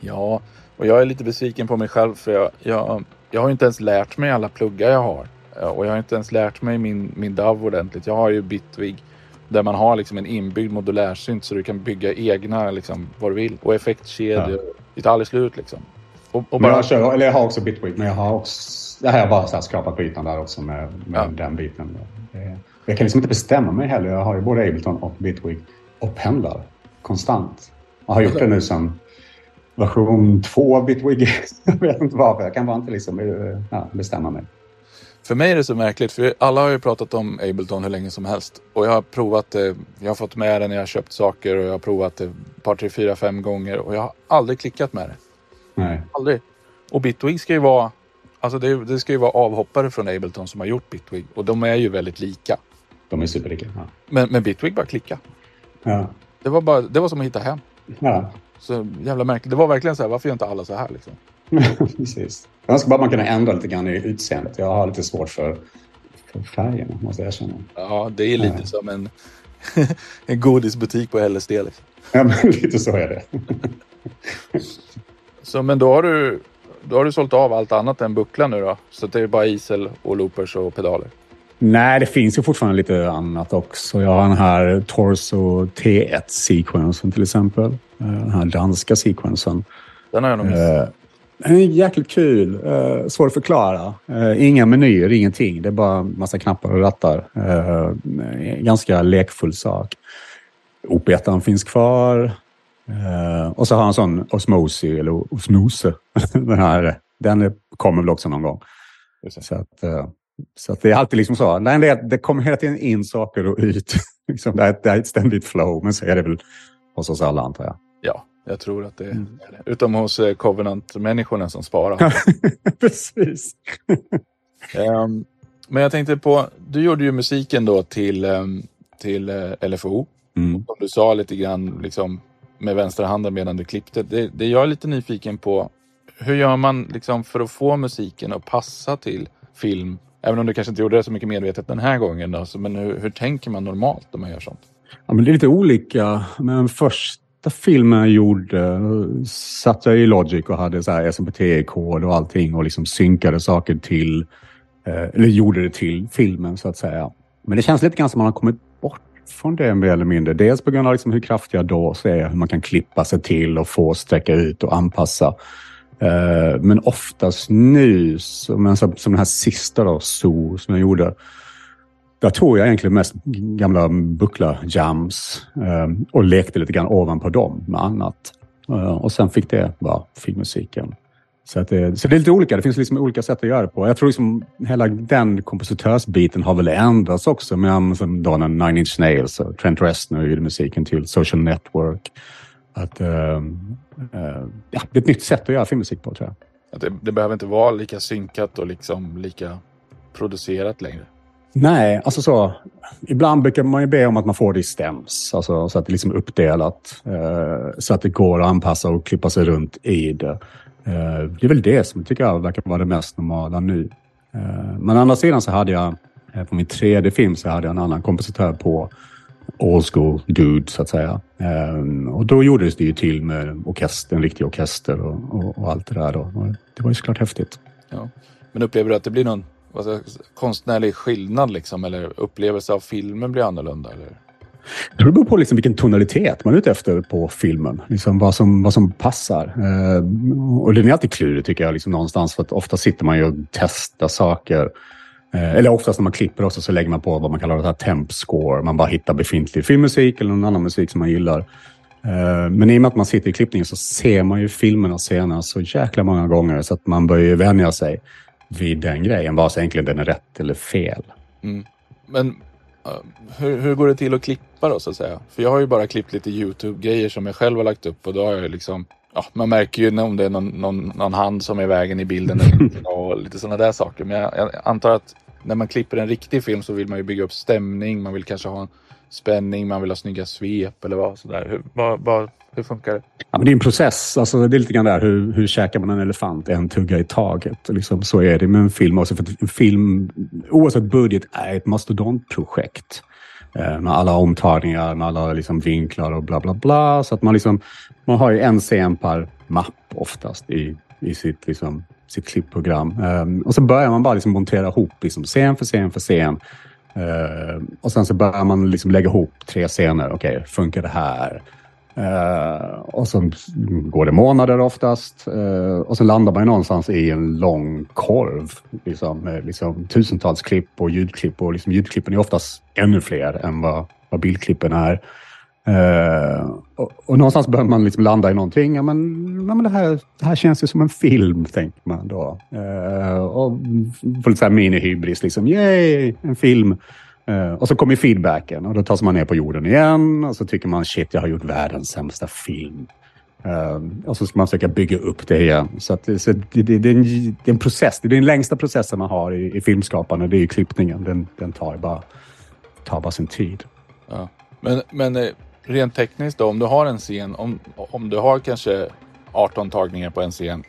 Ja, och jag är lite besviken på mig själv för jag, jag, jag har inte ens lärt mig alla pluggar jag har. Och jag har inte ens lärt mig min, min DAV ordentligt. Jag har ju Bitwig där man har liksom en inbyggd modulärsynt så du kan bygga egna liksom, vad du vill. Och effektkedjor. Ja. Det tar aldrig slut liksom. Och, och bara... jag, kör, eller jag har också Bitwig men jag har också... Jag har bara så här skrapat på ytan där också med, med ja. den biten. Jag kan liksom inte bestämma mig heller. Jag har ju både Ableton och Bitwig och pendlar konstant. Jag har gjort det nu sedan version 2 av Bitwig. jag vet inte varför. Jag kan bara inte liksom, eh, ja, bestämma mig. För mig är det så märkligt, för alla har ju pratat om Ableton hur länge som helst. Och jag har provat det, jag har fått med det när jag har köpt saker och jag har provat det ett par, tre, fyra, fem gånger och jag har aldrig klickat med det. Nej. Aldrig. Och Bitwig ska ju vara, alltså det, det, ska ju vara avhoppare från Ableton som har gjort Bitwig och de är ju väldigt lika. De är superlika. Ja. Men, men Bitwig bara klicka. Ja. Det var, bara, det var som att hitta hem. Ja. Så jävla märkligt. Det var verkligen så här, varför gör inte alla så här liksom? Precis. Jag önskar bara man kunde ändra lite grann i utseendet. Jag har lite svårt för, för färgerna, måste jag erkänna. Ja, det är lite ja. som en, en godisbutik på LSD. Liksom. Ja, men lite så är det. Så, men då har, du, då har du sålt av allt annat än buckla nu då? Så det är bara isel och loopers och pedaler? Nej, det finns ju fortfarande lite annat också. Jag har den här Torso T1-sekvensen till exempel. Eh, den här danska sekvensen. Den har jag nog missat. Eh, den är jäkligt kul. Uh, svår att förklara. Uh, inga menyer, ingenting. Det är bara massa knappar och rattar. Uh, ganska lekfull sak. op finns kvar. Uh, och så har han en sån Osmosi, eller Osmose. den, här, den kommer väl också någon gång. Så att, så att det är alltid liksom så. Det, det kommer hela tiden in saker och ut. liksom, det, är, det är ett ständigt flow, men så är det väl hos oss alla antar jag. Ja, jag tror att det är mm. det. Utom hos eh, Covenant-människorna som sparar. Precis. um, men jag tänkte på, du gjorde ju musiken då till, um, till uh, LFO. Mm. Som du sa lite grann liksom, med vänstra handen medan du klippte. Det, det jag är lite nyfiken på, hur gör man liksom, för att få musiken att passa till film? Även om du kanske inte gjorde det så mycket medvetet den här gången. Då, så, men hur, hur tänker man normalt när man gör sånt? Ja, men det är lite olika. Men först första filmen jag gjorde satt jag i Logic och hade SMPTE-kod och allting och liksom synkade saker till, eh, eller gjorde det till filmen så att säga. Men det känns lite grann som man har kommit bort från det mer eller mindre. Dels på grund av liksom hur kraftiga då är, hur man kan klippa sig till och få sträcka ut och anpassa. Uh, men oftast nu, som, som den här sista då, So, som jag gjorde, där tog jag egentligen mest gamla buckla-jams eh, och lekte lite grann ovanpå dem med annat. Eh, och sen fick det vara filmmusiken. Så, det, så det är lite olika. Det finns liksom olika sätt att göra det på. Jag tror liksom hela den kompositörsbiten har väl ändrats också med som då Nine Inch Nails och Trent Reznor gjorde musiken till Social Network. Att, uh, uh, ja, det är ett nytt sätt att göra filmmusik på tror jag. Att det, det behöver inte vara lika synkat och liksom lika producerat längre. Nej, alltså så. Ibland brukar man ju be om att man får det i stems, alltså så att det liksom är uppdelat. Eh, så att det går att anpassa och klippa sig runt i det. Eh, det är väl det som tycker jag verkar vara det mest normala nu. Eh, men å andra sidan så hade jag, eh, på min tredje film så hade jag en annan kompositör på old school dude så att säga. Och då gjordes det ju till med orkester, en riktig orkester och, och, och allt det där. Då. Och det var ju såklart häftigt. Ja. Men upplever du att det blir någon konstnärlig skillnad liksom, eller upplevelse av filmen blir annorlunda? Eller? Jag tror det beror på liksom vilken tonalitet man är ute efter på filmen. Liksom vad, som, vad som passar. Eh, och det är alltid klurigt tycker jag, liksom någonstans. För att ofta sitter man ju och testar saker. Eh, eller oftast när man klipper också så lägger man på vad man kallar för temp score. Man bara hittar befintlig filmmusik eller någon annan musik som man gillar. Eh, men i och med att man sitter i klippningen så ser man ju filmerna senare så jäkla många gånger så att man börjar vänja sig vid den grejen, vare sig egentligen den är rätt eller fel. Mm. Men hur, hur, går det till att klippa då så att säga? För jag har ju bara klippt lite YouTube-grejer som jag själv har lagt upp och då har jag liksom Ja, man märker ju om det är någon, någon, någon hand som är i vägen i bilden och lite sådana där saker. Men jag, jag, antar att när man klipper en riktig film så vill man ju bygga upp stämning. Man vill kanske ha spänning, man vill ha snygga svep eller vad sådär. Hur, vad, vad, hur funkar det? Ja, men det är en process. Alltså, det är lite grann där hur, hur käkar man en elefant? En tugga i taget. Liksom, så är det med en film också. För en film, oavsett budget, är ett mastodontprojekt. Eh, med alla omtagningar, med alla liksom, vinklar och bla bla bla. Så att man, liksom, man har ju en scen per mapp oftast i, i sitt, liksom, sitt klippprogram. Um, och så börjar man bara liksom montera ihop liksom, scen för scen för scen. Uh, och sen så börjar man liksom lägga ihop tre scener. Okej, okay, funkar det här? Uh, och så går det månader oftast. Uh, och så landar man någonstans i en lång korv. Liksom, med liksom, tusentals klipp och ljudklipp. Och liksom, ljudklippen är oftast ännu fler än vad, vad bildklippen är. Uh, och, och, någonstans behöver man liksom landa i någonting. Ja, men, ja, men det, här, det här känns ju som en film, tänker man då. Uh, och får lite så här mini-hybris, liksom. Yay, en film. Uh, och så kommer feedbacken och då tas man ner på jorden igen och så tycker man shit, jag har gjort världens sämsta film. och så ska man försöka bygga upp det igen. Så, att, så det, det, det, är en, det, är en, process. Det är den längsta processen man har i, i filmskapande. Det är klippningen. Den, den tar, bara, tar bara sin tid. Ja. Men, men rent tekniskt då, om du har en scen, om, om du har kanske 18 tagningar på en scen,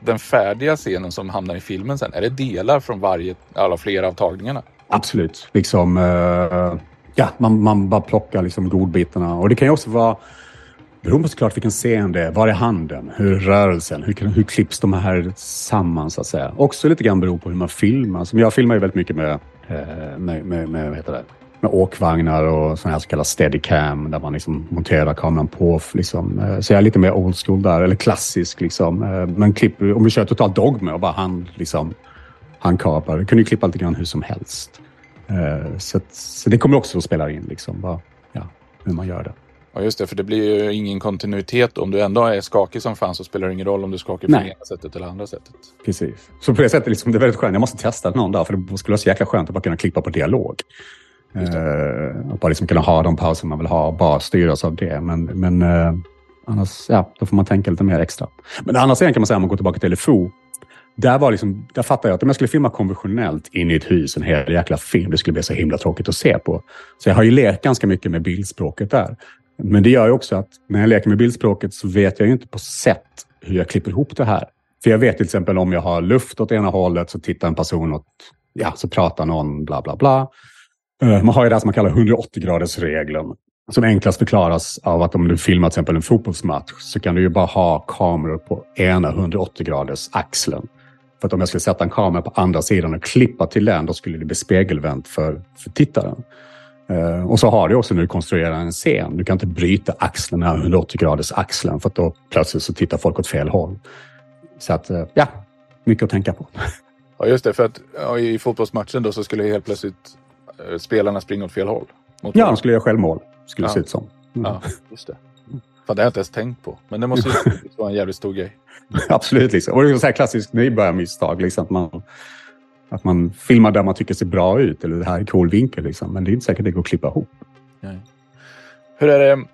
den färdiga scenen som hamnar i filmen sen, är det delar från varje, alla flera av tagningarna? Absolut. Liksom, uh, ja, man, man bara plockar liksom godbitarna. Och det kan ju också vara Beroende på såklart vilken scen det är. Var är handen? Hur är rörelsen? Hur, hur klipps de här samman så att säga? Också lite grann beror på hur man filmar. Som jag filmar ju väldigt mycket med, eh, med, med, med vad heter det? Med åkvagnar och sån här så kallad steadicam där man liksom monterar kameran på. Liksom. Eh, så jag är lite mer old school där, eller klassisk. Liksom. Eh, men klipp, om vi kör totalt dogme och bara hand, liksom, handkapar, det kan du klippa lite grann hur som helst. Eh, så, så det kommer också att spela in, liksom, bara, ja, hur man gör det. Ja, just det, för det blir ju ingen kontinuitet. Om du ändå är skakig som fan så spelar det ingen roll om du skakar på ena sättet eller andra sättet. Precis. Så på det sättet, liksom, det är väldigt skönt. Jag måste testa någon dag, för det skulle vara så jäkla skönt att bara kunna klippa på dialog. Eh, och bara liksom kunna ha de pauser man vill ha och bara styras av det. Men, men eh, annars, ja, då får man tänka lite mer extra. Men annars kan man säga, om man går tillbaka till LFO, där, var liksom, där fattade jag att om jag skulle filma konventionellt in i ett hus, en hel jäkla film, det skulle bli så himla tråkigt att se på. Så jag har ju lekt ganska mycket med bildspråket där. Men det gör ju också att när jag leker med bildspråket så vet jag ju inte på sätt hur jag klipper ihop det här. För jag vet till exempel om jag har luft åt ena hållet så tittar en person åt, ja, så pratar någon bla bla bla. Eh, man har ju det som man kallar 180-gradersregeln. Som enklast förklaras av att om du filmar till exempel en fotbollsmatch så kan du ju bara ha kameror på ena 180 graders axeln. För att om jag skulle sätta en kamera på andra sidan och klippa till den, då skulle det bli spegelvänt för, för tittaren. Uh, och så har du också när du konstruerar en scen. Du kan inte bryta axeln, 180 graders axeln, för att då plötsligt så tittar folk åt fel håll. Så att, uh, ja, mycket att tänka på. Ja, just det. För att ja, i fotbollsmatchen då så skulle helt plötsligt spelarna springer åt fel håll. ja, de skulle göra självmål. Skulle ja. se ut som. Mm. Ja, just det. Fan, det har jag inte ens tänkt på. Men det måste ju vara en jävligt stor grej. Absolut. Liksom. Och det är så här klassiskt nybörjarmisstag. Liksom, att, man, att man filmar där man tycker ser bra ut. Eller det här är cool vinkel. Liksom. Men det är inte säkert det går att klippa ihop. Nej. Hur är det?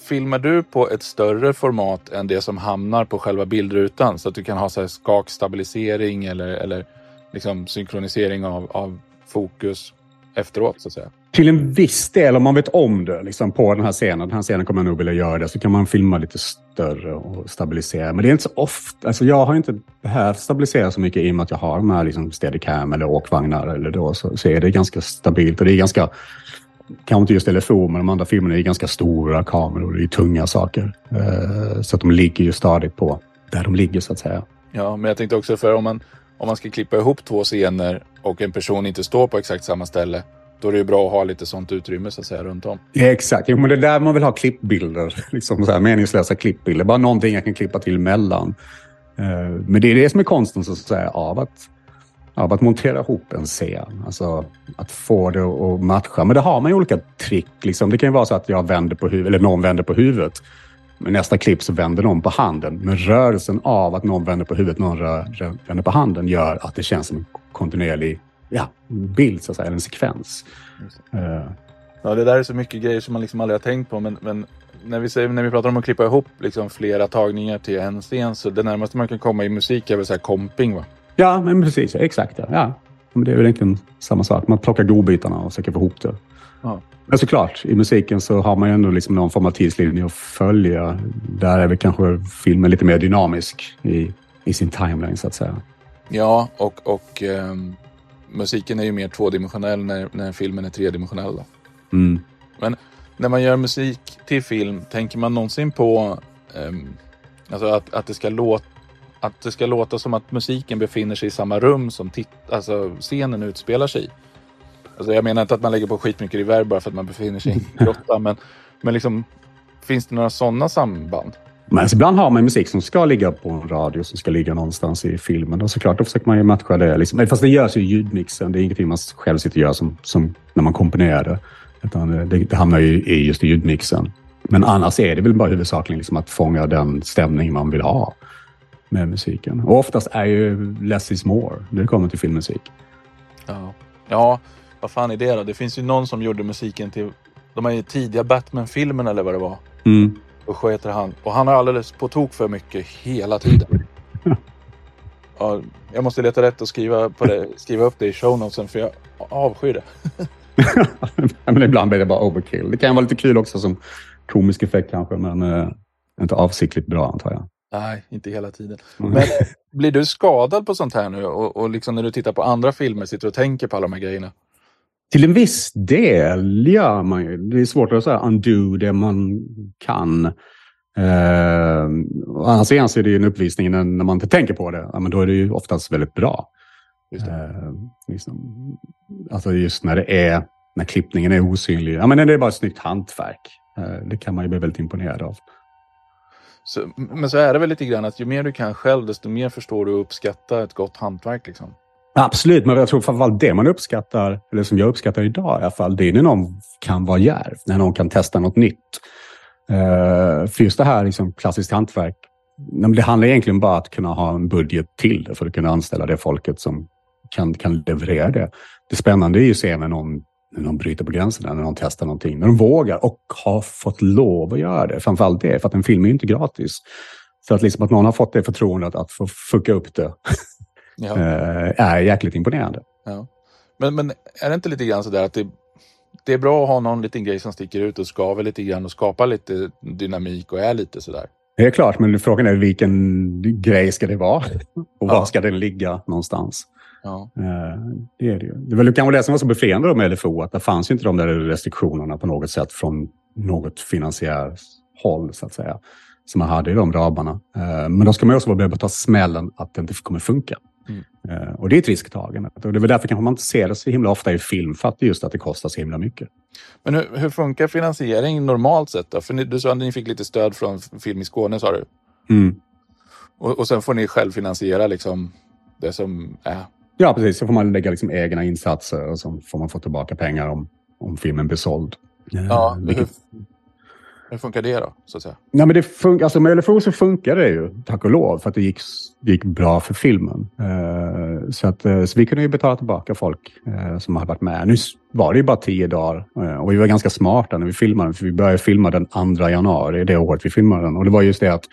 Filmar du på ett större format än det som hamnar på själva bildrutan? Så att du kan ha så här skakstabilisering eller, eller liksom synkronisering av, av fokus efteråt så att säga? Till en viss del, om man vet om det liksom på den här scenen. Den här scenen kommer jag nog vilja göra det. Så kan man filma lite större och stabilisera. Men det är inte så ofta. Alltså jag har inte behövt stabilisera så mycket i och med att jag har de här liksom steadicam eller åkvagnar. Eller då, så, så är det ganska stabilt. Och det är ganska kanske inte just LFO, men de andra filmerna är ganska stora kameror. Det är tunga saker. Uh, så att de ligger ju stadigt på där de ligger så att säga. Ja, men jag tänkte också för om man, om man ska klippa ihop två scener och en person inte står på exakt samma ställe. Då är det ju bra att ha lite sånt utrymme så att säga runt om. Ja, exakt, jo, men det är där man vill ha klippbilder. Liksom så här, meningslösa klippbilder. Bara någonting jag kan klippa till mellan. Eh, men det är det som är konsten så att säga av att, av att montera ihop en scen. Alltså att få det att matcha. Men det har man ju olika trick. Liksom. Det kan ju vara så att jag vänder på huvudet, eller någon vänder på huvudet. Men nästa klipp så vänder någon på handen. Men rörelsen av att någon vänder på huvudet, någon rör, vänder på handen gör att det känns som en kontinuerlig ja, bild, så att säga, eller en sekvens. Uh. Ja, det där är så mycket grejer som man liksom aldrig har tänkt på. Men, men när, vi säger, när vi pratar om att klippa ihop liksom flera tagningar till en scen så det närmaste man kan komma i musik är väl så här komping va? Ja, men precis. Exakt. Ja. Men det är väl egentligen samma sak. Man plockar godbitarna och försöker få ihop det. Ja. Men såklart, i musiken så har man ju ändå liksom någon form av tidslinje att följa. Där är väl kanske filmen lite mer dynamisk i, i sin timeline så att säga. Ja, och, och ehm, musiken är ju mer tvådimensionell när, när filmen är tredimensionell. Mm. Men när man gör musik till film, tänker man någonsin på ehm, alltså att, att, det ska låta, att det ska låta som att musiken befinner sig i samma rum som titt, alltså scenen utspelar sig i? Alltså jag menar inte att man lägger på skitmycket reverb bara för att man befinner sig i en grotta, men, men liksom, finns det några sådana samband? Men alltså, ibland har man musik som ska ligga på en radio, som ska ligga någonstans i filmen. Och såklart, då försöker man ju matcha det. Liksom. Fast det görs ju i ljudmixen. Det är ingenting man själv sitter och gör som, som när man komponerar det. Utan det, det hamnar ju i just i ljudmixen. Men annars är det väl bara huvudsakligen liksom att fånga den stämning man vill ha med musiken. Och oftast är ju less is more när det kommer till filmmusik. Ja. ja, vad fan är det då? Det finns ju någon som gjorde musiken till de här tidiga Batman-filmen eller vad det var. Mm. Usch, vad heter han? Och han har alldeles på tok för mycket hela tiden. Ja, jag måste leta rätt och skriva, på det, skriva upp det i show notesen för jag avskyr det. men ibland blir det bara overkill. Det kan vara lite kul också som komisk effekt kanske, men eh, inte avsiktligt bra antar jag. Nej, inte hela tiden. Mm. Men blir du skadad på sånt här nu? Och, och liksom när du tittar på andra filmer, sitter och tänker på alla de här grejerna? Till en viss del gör man ju. Det är svårt att säga undo det man kan. Eh, å andra sidan så är det ju en uppvisning när, när man inte tänker på det. Ja, men då är det ju oftast väldigt bra. Just. Eh, liksom, alltså just när det är, när klippningen är osynlig. Ja, men när det är bara ett snyggt hantverk. Eh, det kan man ju bli väldigt imponerad av. Så, men så är det väl lite grann att ju mer du kan själv, desto mer förstår du och uppskattar ett gott hantverk. Liksom. Absolut, men jag tror framförallt det man uppskattar, eller som jag uppskattar idag i alla fall, det är när någon kan vara djärv, när någon kan testa något nytt. Uh, för just det här liksom, klassiskt hantverk, det handlar egentligen bara om att kunna ha en budget till det för att kunna anställa det folket som kan, kan leverera det. Det spännande är ju att se när någon, när någon bryter på gränserna, när någon testar någonting, när de vågar och har fått lov att göra det. Framförallt det, för att en film är ju inte gratis. Så att, liksom att någon har fått det förtroendet att få fucka upp det Ja. eh, är jäkligt imponerande. Ja. Men, men är det inte lite grann sådär att det, det är bra att ha någon liten grej som sticker ut och skaver lite grann och skapar lite dynamik och är lite sådär? Det är klart, men frågan är vilken grej ska det vara? Och var Ja. ska den ligga någonstans? Ja. Eh, Det är det ju. Det var kanske det som var så befriande med LFO, att det fanns inte de där restriktionerna på något sätt från något finansiärt håll, så att säga, som man hade i de ramarna. Eh, Men då ska man också vara beredd att ta smällen att det inte kommer funka. Mm. Eh, Och det är ett risktagande. Och det är väl därför kanske man inte ser det så himla ofta i film, för att det just att det kostar så himla mycket. Men hur, hur funkar finansiering normalt sett då? För ni, du sa att ni fick lite stöd från Film i Skåne sa du. Mm. Och, och sen får ni själv finansiera liksom det som är. Ja, precis. Så får man lägga liksom egna insatser och så får man få tillbaka pengar om, om filmen blir såld. Ja, Eh, hur, vilket- hur funkar det då? Så att säga? Nej, men det fun- alltså med LFO så funkar det ju, tack och lov, för att det gick, det gick bra för filmen. Eh, så, att, eh, så vi kunde ju betala tillbaka folk eh, som hade varit med. Nu var det ju bara tio dagar eh, och vi var ganska smarta när vi filmade för vi började filma den 2 januari, det året vi filmade den. Och det var just det att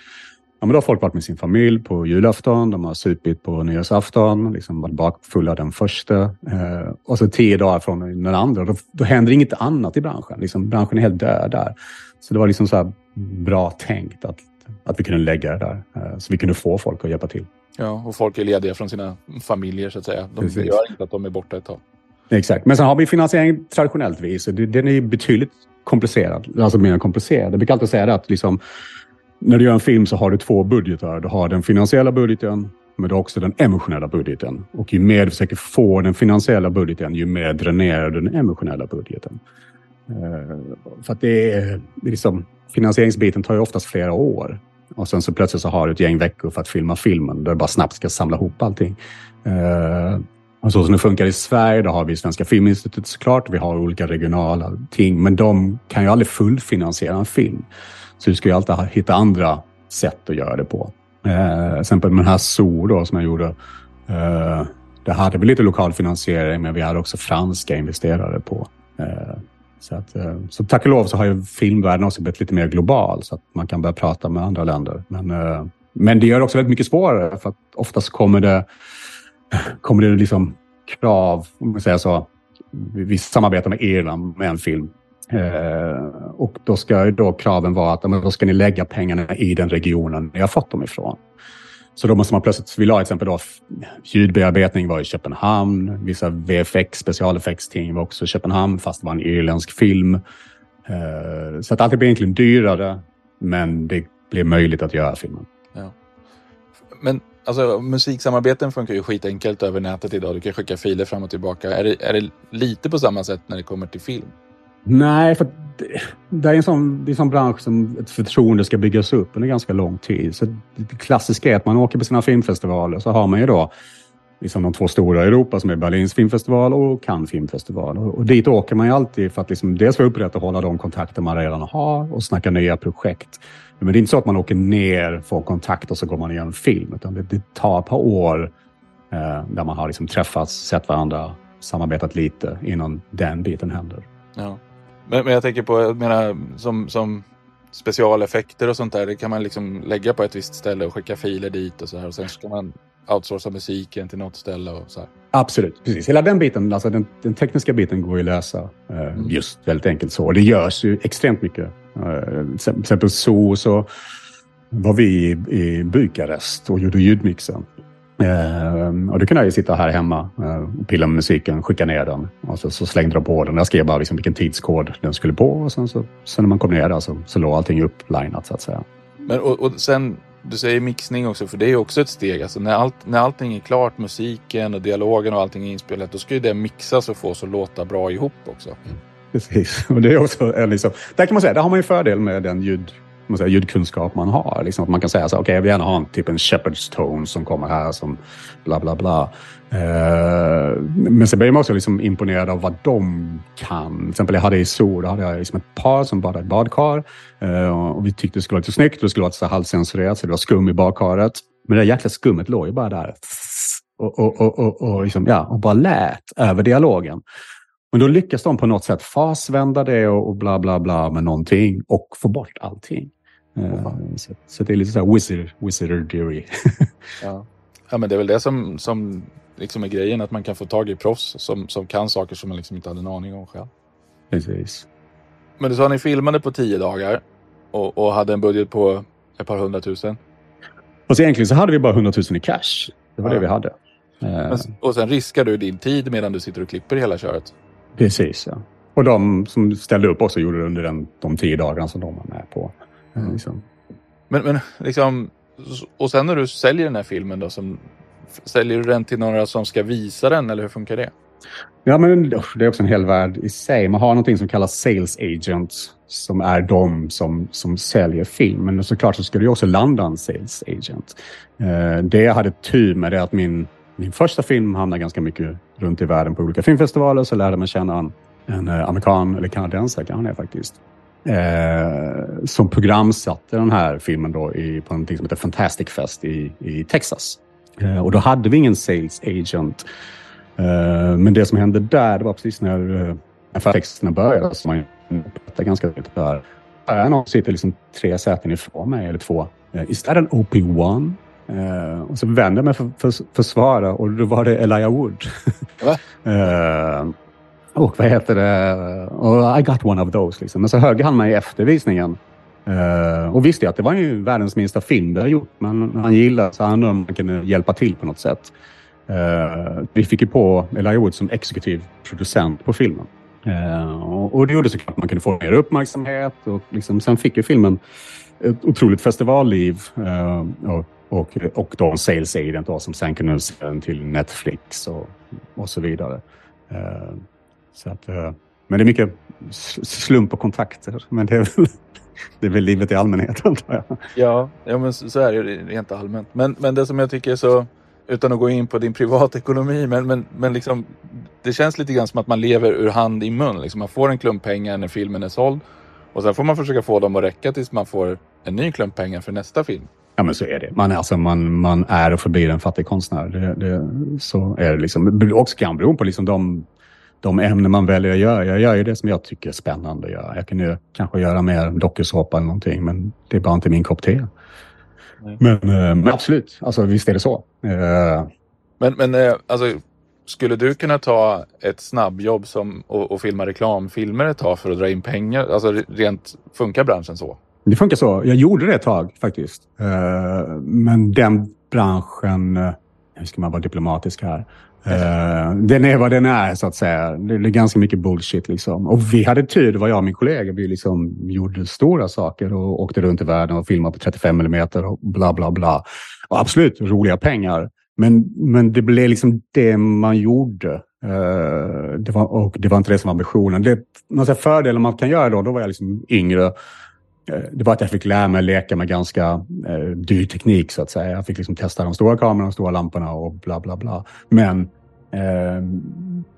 ja, men då har folk varit med sin familj på julafton, de har supit på nyårsafton, liksom varit bakfulla den första. Eh, och så tio dagar från den andra, då, då händer inget annat i branschen. Liksom, branschen är helt död där. Så det var liksom så här bra tänkt att, att vi kunde lägga det där. eh, Så vi kunde få folk att hjälpa till. Ja, och folk är lediga från sina familjer så att säga. De Precis. gör inte att de är borta ett tag. Exakt. Men sen har vi finansiering traditionellt vis. Den är betydligt komplicerad. Alltså mer komplicerad. Jag brukar alltid säga det att liksom, när du gör en film så har du två budgetar. Du har den finansiella budgeten, men du har också den emotionella budgeten. Och ju mer du försöker få den finansiella budgeten, ju mer dränerar du den emotionella budgeten. Eh, för att det är, det är liksom, finansieringsbiten tar ju oftast flera år. Och sen så plötsligt så har du ett gäng veckor för att filma filmen där du bara snabbt ska samla ihop allting. Eh, och så som det funkar i Sverige, då har vi Svenska Filminstitutet såklart. Vi har olika regionala ting, men de kan ju aldrig fullfinansiera en film. Så du ska ju alltid hitta andra sätt att göra det på. Eh, till exempel med den här Zoo då, som jag gjorde. Eh, det hade vi lite lokal finansiering, men vi hade också franska investerare på. Så, att, eh, så tack och lov så har ju filmvärlden också blivit lite mer global, så att man kan börja prata med andra länder. Men, eh, men det gör det också väldigt mycket svårare, för att oftast kommer det kommer det liksom krav, om man säger så. Vi samarbetar med Irland med en film. Eh, och då ska då kraven vara att då ska ni lägga pengarna i den regionen ni har fått dem ifrån. Så då måste man plötsligt, vi till exempel då, ljudbearbetning var i Köpenhamn, vissa VFX, specialeffektsteam var också i Köpenhamn, fast det var en irländsk film. Eh, så att allt blir egentligen dyrare, men det blir möjligt att göra filmen. Ja. Men alltså, musiksamarbeten funkar ju skitenkelt över nätet idag. Du kan skicka filer fram och tillbaka. Är det, är det lite på samma sätt när det kommer till film? Nej, för det, är en sån, det är en sån bransch som ett förtroende ska byggas upp under ganska lång tid. Så det klassiska är att man åker på sina filmfestivaler så har man ju då liksom de två stora i Europa som är Berlins filmfestival och Cannes filmfestival. Och, och dit åker man ju alltid för att liksom dels vara upprätthålla de kontakter man redan har och snacka nya projekt. Men det är inte så att man åker ner, får kontakt och så går man och gör en film. Utan det, det tar ett par år eh, där man har liksom träffats, sett varandra, samarbetat lite innan den biten händer. Ja. Men, men jag tänker på, jag menar, som, som specialeffekter och sånt där, det kan man liksom lägga på ett visst ställe och skicka filer dit och så här. Och sen ska man outsourca musiken till något ställe och så här. Absolut, precis. Hela den biten, alltså den, den tekniska biten går ju att lösa eh, mm. just väldigt enkelt så. Och det görs ju extremt mycket. Eh, till exempel så, så var vi i, i Bukarest och gjorde ljudmixen. Eh, och då kunde jag ju sitta här hemma eh, och pilla med musiken, skicka ner den. Och så, så slängde de på den. Jag skrev bara liksom vilken tidskod den skulle på och sen, så, sen när man kom ner där så, så låg allting upplinat så att säga. Men och, och sen, du säger mixning också, för det är också ett steg. Alltså när, allt, när allting är klart, musiken och dialogen och allting är inspelat, då ska ju det mixas och fås att låta bra ihop också. Mm. Precis, och det är också liksom, där kan man säga, där har man ju fördel med den ljud man säger, ljudkunskap man har. Liksom att man kan säga så okej, okay, jag vill gärna ha en typ en Shepherds tone som kommer här som bla bla bla. Eh, men sen blir man också liksom imponerad av vad de kan. Till exempel jag hade i Sol, då hade jag liksom ett par som badade i ett badkar. eh, och vi tyckte det skulle vara lite snyggt. Det skulle vara så halvcensurerat, så det var skum i badkaret. Men det där jäkla skummet låg ju bara där. Och, och, och, och, och, liksom, ja, och bara lät över dialogen. Men då lyckas de på något sätt fasvända det och, och bla bla bla med någonting och få bort allting. Uh, så, så, det är lite så här wizard, wizardry. ja. ja, men det är väl det som, som liksom är grejen, att man kan få tag i proffs som, som kan saker som man liksom inte hade en aning om själv. Precis. Men du sa att ni filmade på tio dagar och, och hade en budget på ett par hundratusen. Fast egentligen så hade vi bara hundratusen i cash. Det var ja. det vi hade. Men, och sen riskar du din tid medan du sitter och klipper hela köret? Precis, ja. Och de som ställde upp också gjorde det under den, de tio dagarna som de var med på. Mm. Liksom. Men, men liksom, och sen när du säljer den här filmen då, som, säljer du den till några som ska visa den eller hur funkar det? Ja, men det är också en hel värld i sig. Man har någonting som kallas sales agents som är de som, som säljer film. Men såklart så ska ju också landa en sales agent. Eh, det jag hade tur med är att min min första film hamnade ganska mycket runt i världen på olika filmfestivaler. Så lärde man känna en, en eh, amerikan, eller kanadensare kan han är faktiskt. Eh, som programsatte den här filmen då i, på något som heter Fantastic Fest i, i Texas. Eh, och då hade vi ingen sales agent. Eh, men det som hände där, det var precis när, eh, texterna började, så man pratade ganska lite där. Någon sitter liksom tre säten ifrån mig, eller två. Eh, is that an OP1? Uh, och så vände jag mig för, för, för svara och då var det Elijah Wood. uh, och vad heter det? Och I got one of those. Liksom. Men så högg han mig i eftervisningen. Uh, och visste att det var ju världens minsta film det har gjort. Men han gillade så han undrade om man kunde hjälpa till på något sätt. Vi fick ju på Elijah Wood som exekutiv producent på filmen. Och, och det gjorde såklart att man kunde få mer uppmärksamhet. Och liksom, sen fick ju filmen ett otroligt festivalliv. och och, och då en sales agent då, som sen kunde sälja den till Netflix och, och så vidare. Eh, så att, eh, men det är mycket slump och kontakter. Men det är väl, det är väl livet i allmänhet antar jag. Ja, ja men så är det rent allmänt. Men, men det som jag tycker är så, utan att gå in på din privatekonomi, men, men, men liksom, det känns lite grann som att man lever ur hand i mun. Liksom man får en klump pengar när filmen är såld och sen får man försöka få dem att räcka tills man får en ny klump pengar för nästa film. Ja, men så är det. Man, alltså, man, man är och förblir en fattig konstnär. Det, det, så är det. Liksom. Också kan bero på liksom de, de ämnen man väljer att göra. Jag gör ju det som jag tycker är spännande att göra. Jag kan ju kanske göra mer dokusåpa eller någonting, men det är bara inte min kopp te. Men, eh, men, absolut, alltså, visst är det så. Uh... Men, men eh, alltså, skulle du kunna ta ett snabbjobb som, och, och filma reklamfilmer ett tag för att dra in pengar? Alltså rent, funkar branschen så? Det funkar så. Jag gjorde det ett tag faktiskt. Eh, men den branschen, hur nu ska man vara diplomatisk här, eh, den är vad den är, så att säga. Det är ganska mycket bullshit. Liksom. Och vi hade tur, det var jag och min kollega. Vi liksom gjorde stora saker och åkte runt i världen och filmade på 35 mm och bla, bla, bla. Och absolut roliga pengar. Men, men det blev liksom det man gjorde. Eh, det var, och det var inte det som var ambitionen. Det, man säger, fördelen man kan göra då, då var jag liksom yngre. Uh, det var att jag fick lära mig leka med ganska uh, dyr teknik så att säga. Jag fick liksom testa de stora kamerorna, de stora lamporna och bla bla bla. Men uh,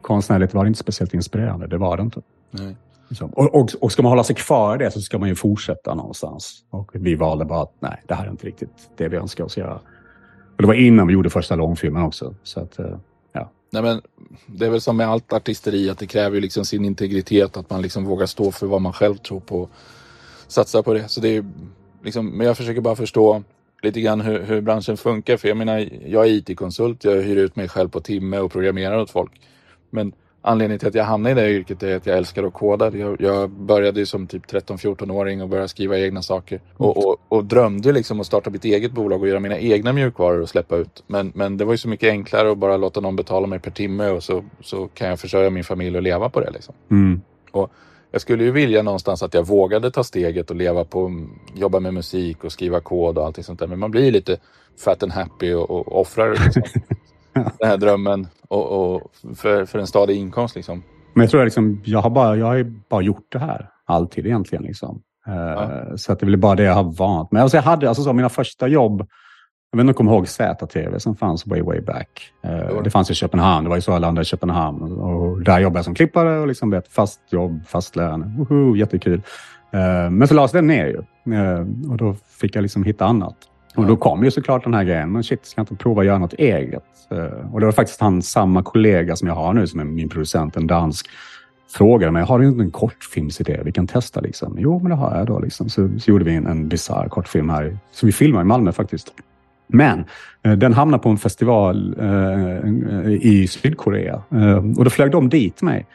konstnärligt var det inte speciellt inspirerande. Det var det inte. Liksom. Och, och, och, ska man hålla sig kvar i det så ska man ju fortsätta någonstans. Och vi valde bara att nej, det här är inte riktigt det vi önskar oss göra. Och det var innan vi gjorde första långfilmen också. Så att, eh, ja. Nej, men det är väl som med allt artisteri att det kräver liksom sin integritet. Att man liksom vågar stå för vad man själv tror på. Satsa på det. Så det är liksom, men jag försöker bara förstå lite grann hur, hur branschen funkar. För jag menar, jag är IT-konsult. Jag hyr ut mig själv på timme och programmerar åt folk. Men anledningen till att jag hamnade i det yrket är att jag älskar att koda. Jag, jag började som typ 13-14-åring och började skriva egna saker. Och, och, och, drömde liksom att starta mitt eget bolag och göra mina egna mjukvaror och släppa ut. Men, men det var ju så mycket enklare att bara låta någon betala mig per timme och så, så kan jag försörja min familj och leva på det. Liksom. Mm. Och jag skulle ju vilja någonstans att jag vågade ta steget och leva på, jobba med musik och skriva kod och allting sånt där. Men man blir lite fat and happy och, och offrar liksom. den här drömmen och, och för, för en stadig inkomst. Liksom. Men jag tror jag, liksom, jag har bara, jag har bara gjort det här alltid egentligen. Liksom. Eh, ja. Så att det är väl bara det jag har vant mig. Alltså jag hade alltså så, mina första jobb, jag vet inte om du kommer ihåg ZTV som fanns way, way back. Uh, det fanns i Köpenhamn. Det var ju så jag landade i Köpenhamn. Och där jobbade jag som klippare och liksom ett fast jobb, fast lön. Woho, jättekul. Uh, men så lades den ner ju. Uh, och då fick jag liksom hitta annat. Och då kom ju såklart den här grejen. Men shit, ska jag inte prova att göra något eget? Eh, och det var faktiskt han, samma kollega som jag har nu, som är min producent, en dansk, frågade mig, har du inte en kortfilmsidé vi kan testa? Liksom? Jo, men det har jag då. Liksom. Så, så gjorde vi en, en bisarr kortfilm här, som vi filmade i Malmö faktiskt. Men eh, den hamnade på en festival eh, i Sydkorea eh, och då flög de dit mig.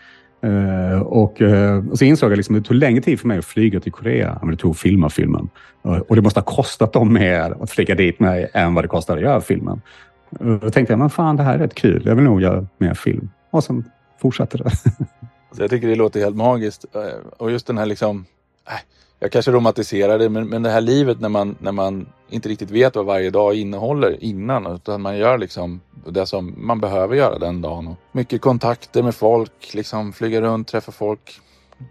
Uh, och, uh, och så insåg jag liksom att det tog längre tid för mig att flyga till Korea än det tog att filma filmen. Uh, och det måste ha kostat dem mer att flyga dit mig än vad det kostade att göra filmen. Och då tänkte jag, men fan det här är rätt kul. Jag vill nog göra mer film. Och sen fortsatte det. Alltså, jag tycker det låter helt magiskt. Och just den här liksom, äh, jag kanske romantiserar det, men, men det här livet när man, när man inte riktigt vet vad varje dag innehåller innan. Utan man gör liksom det som man behöver göra den dagen. Och mycket kontakter med folk, liksom flyga runt, träffa folk.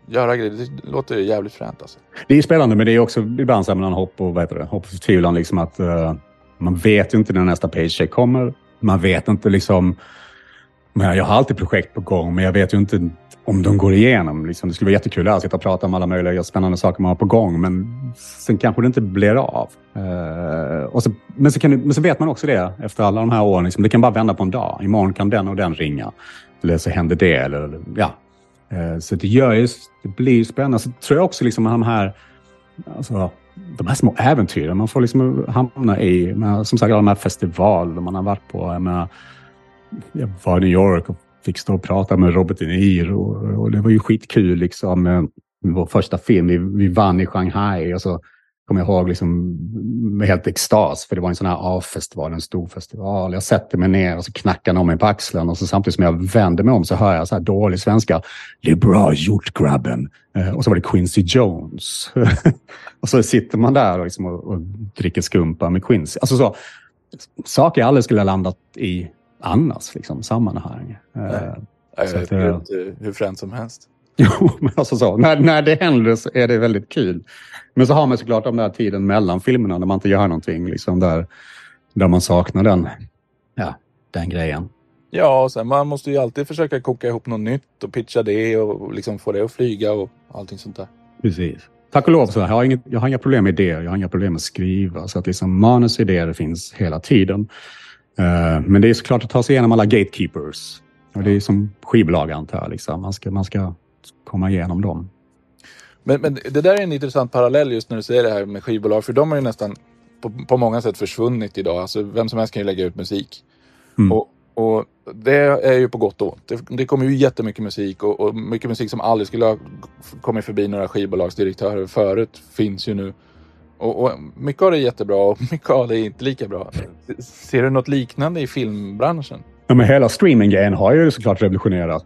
Göra grejer. Det låter jävligt fränt alltså. Det är spännande men det är också ibland så mellan hopp och, vad heter det, hopp och förtvivlan. Liksom att, uh, man vet ju inte när nästa paycheck kommer. Man vet inte liksom... Jag har alltid projekt på gång men jag vet ju inte om de går igenom. Liksom, det skulle vara jättekul att sitta och prata om alla möjliga spännande saker man har på gång, men sen kanske det inte blir av. Uh, och så, men, så kan, men så vet man också det efter alla de här åren. Liksom, det kan bara vända på en dag. Imorgon kan den och den ringa. Eller så händer det. Eller, ja. Uh, så det, gör ju, det blir spännande. Så tror jag också liksom de här, alltså, de här små äventyren man får liksom hamna i. Men, som sagt, alla de här festivaler man har varit på. Jag, menar, jag var i New York och fick stå och prata med Robert De Niro och det var ju skitkul liksom. Eh, vår första film, vi, vi vann i Shanghai och så kommer jag ihåg liksom, med helt extas, för det var en sån här A-festival, en stor festival. Jag sätter mig ner och så knackar någon mig på axeln och så samtidigt som jag vänder mig om så hör jag så här dålig svenska. Det är bra gjort grabben. Eh, och så var det Quincy Jones. och så sitter man där och, liksom, och, och dricker skumpa med Quincy. Alltså så, saker jag aldrig skulle ha landat i annars liksom, sammanhang. Nej. Eh, så att, inte hur fränt som helst. Jo, men alltså så. När, när det händer så är det väldigt kul. Men så har man såklart den där tiden mellan filmerna när man inte gör någonting. Liksom där, där man saknar den, ja, den grejen. Ja, och sen man måste ju alltid försöka koka ihop något nytt och pitcha det och liksom få det att flyga och allting sånt där. Precis. Tack och lov så jag har, inget, jag har inga problem med idéer. Jag har inga problem med att skriva. Så att liksom manus och idéer finns hela tiden. Uh, men det är såklart att ta sig igenom alla gatekeepers. Och det är som skivbolag antar jag. Liksom. Man, ska, man ska komma igenom dem. Men, men det där är en intressant parallell just när du säger det här med skivbolag. För de har ju nästan på, på många sätt försvunnit idag. Alltså, vem som helst kan ju lägga ut musik. Mm. Och, Och det är ju på gott och ont. Det, det kommer ju jättemycket musik och, och mycket musik som aldrig skulle ha kommit förbi några skivbolagsdirektörer förut finns ju nu. Och, och, mycket av det är jättebra och mycket av det är inte lika bra. Ser du något liknande i filmbranschen? Ja, men hela streaminggrejen har ju såklart revolutionerat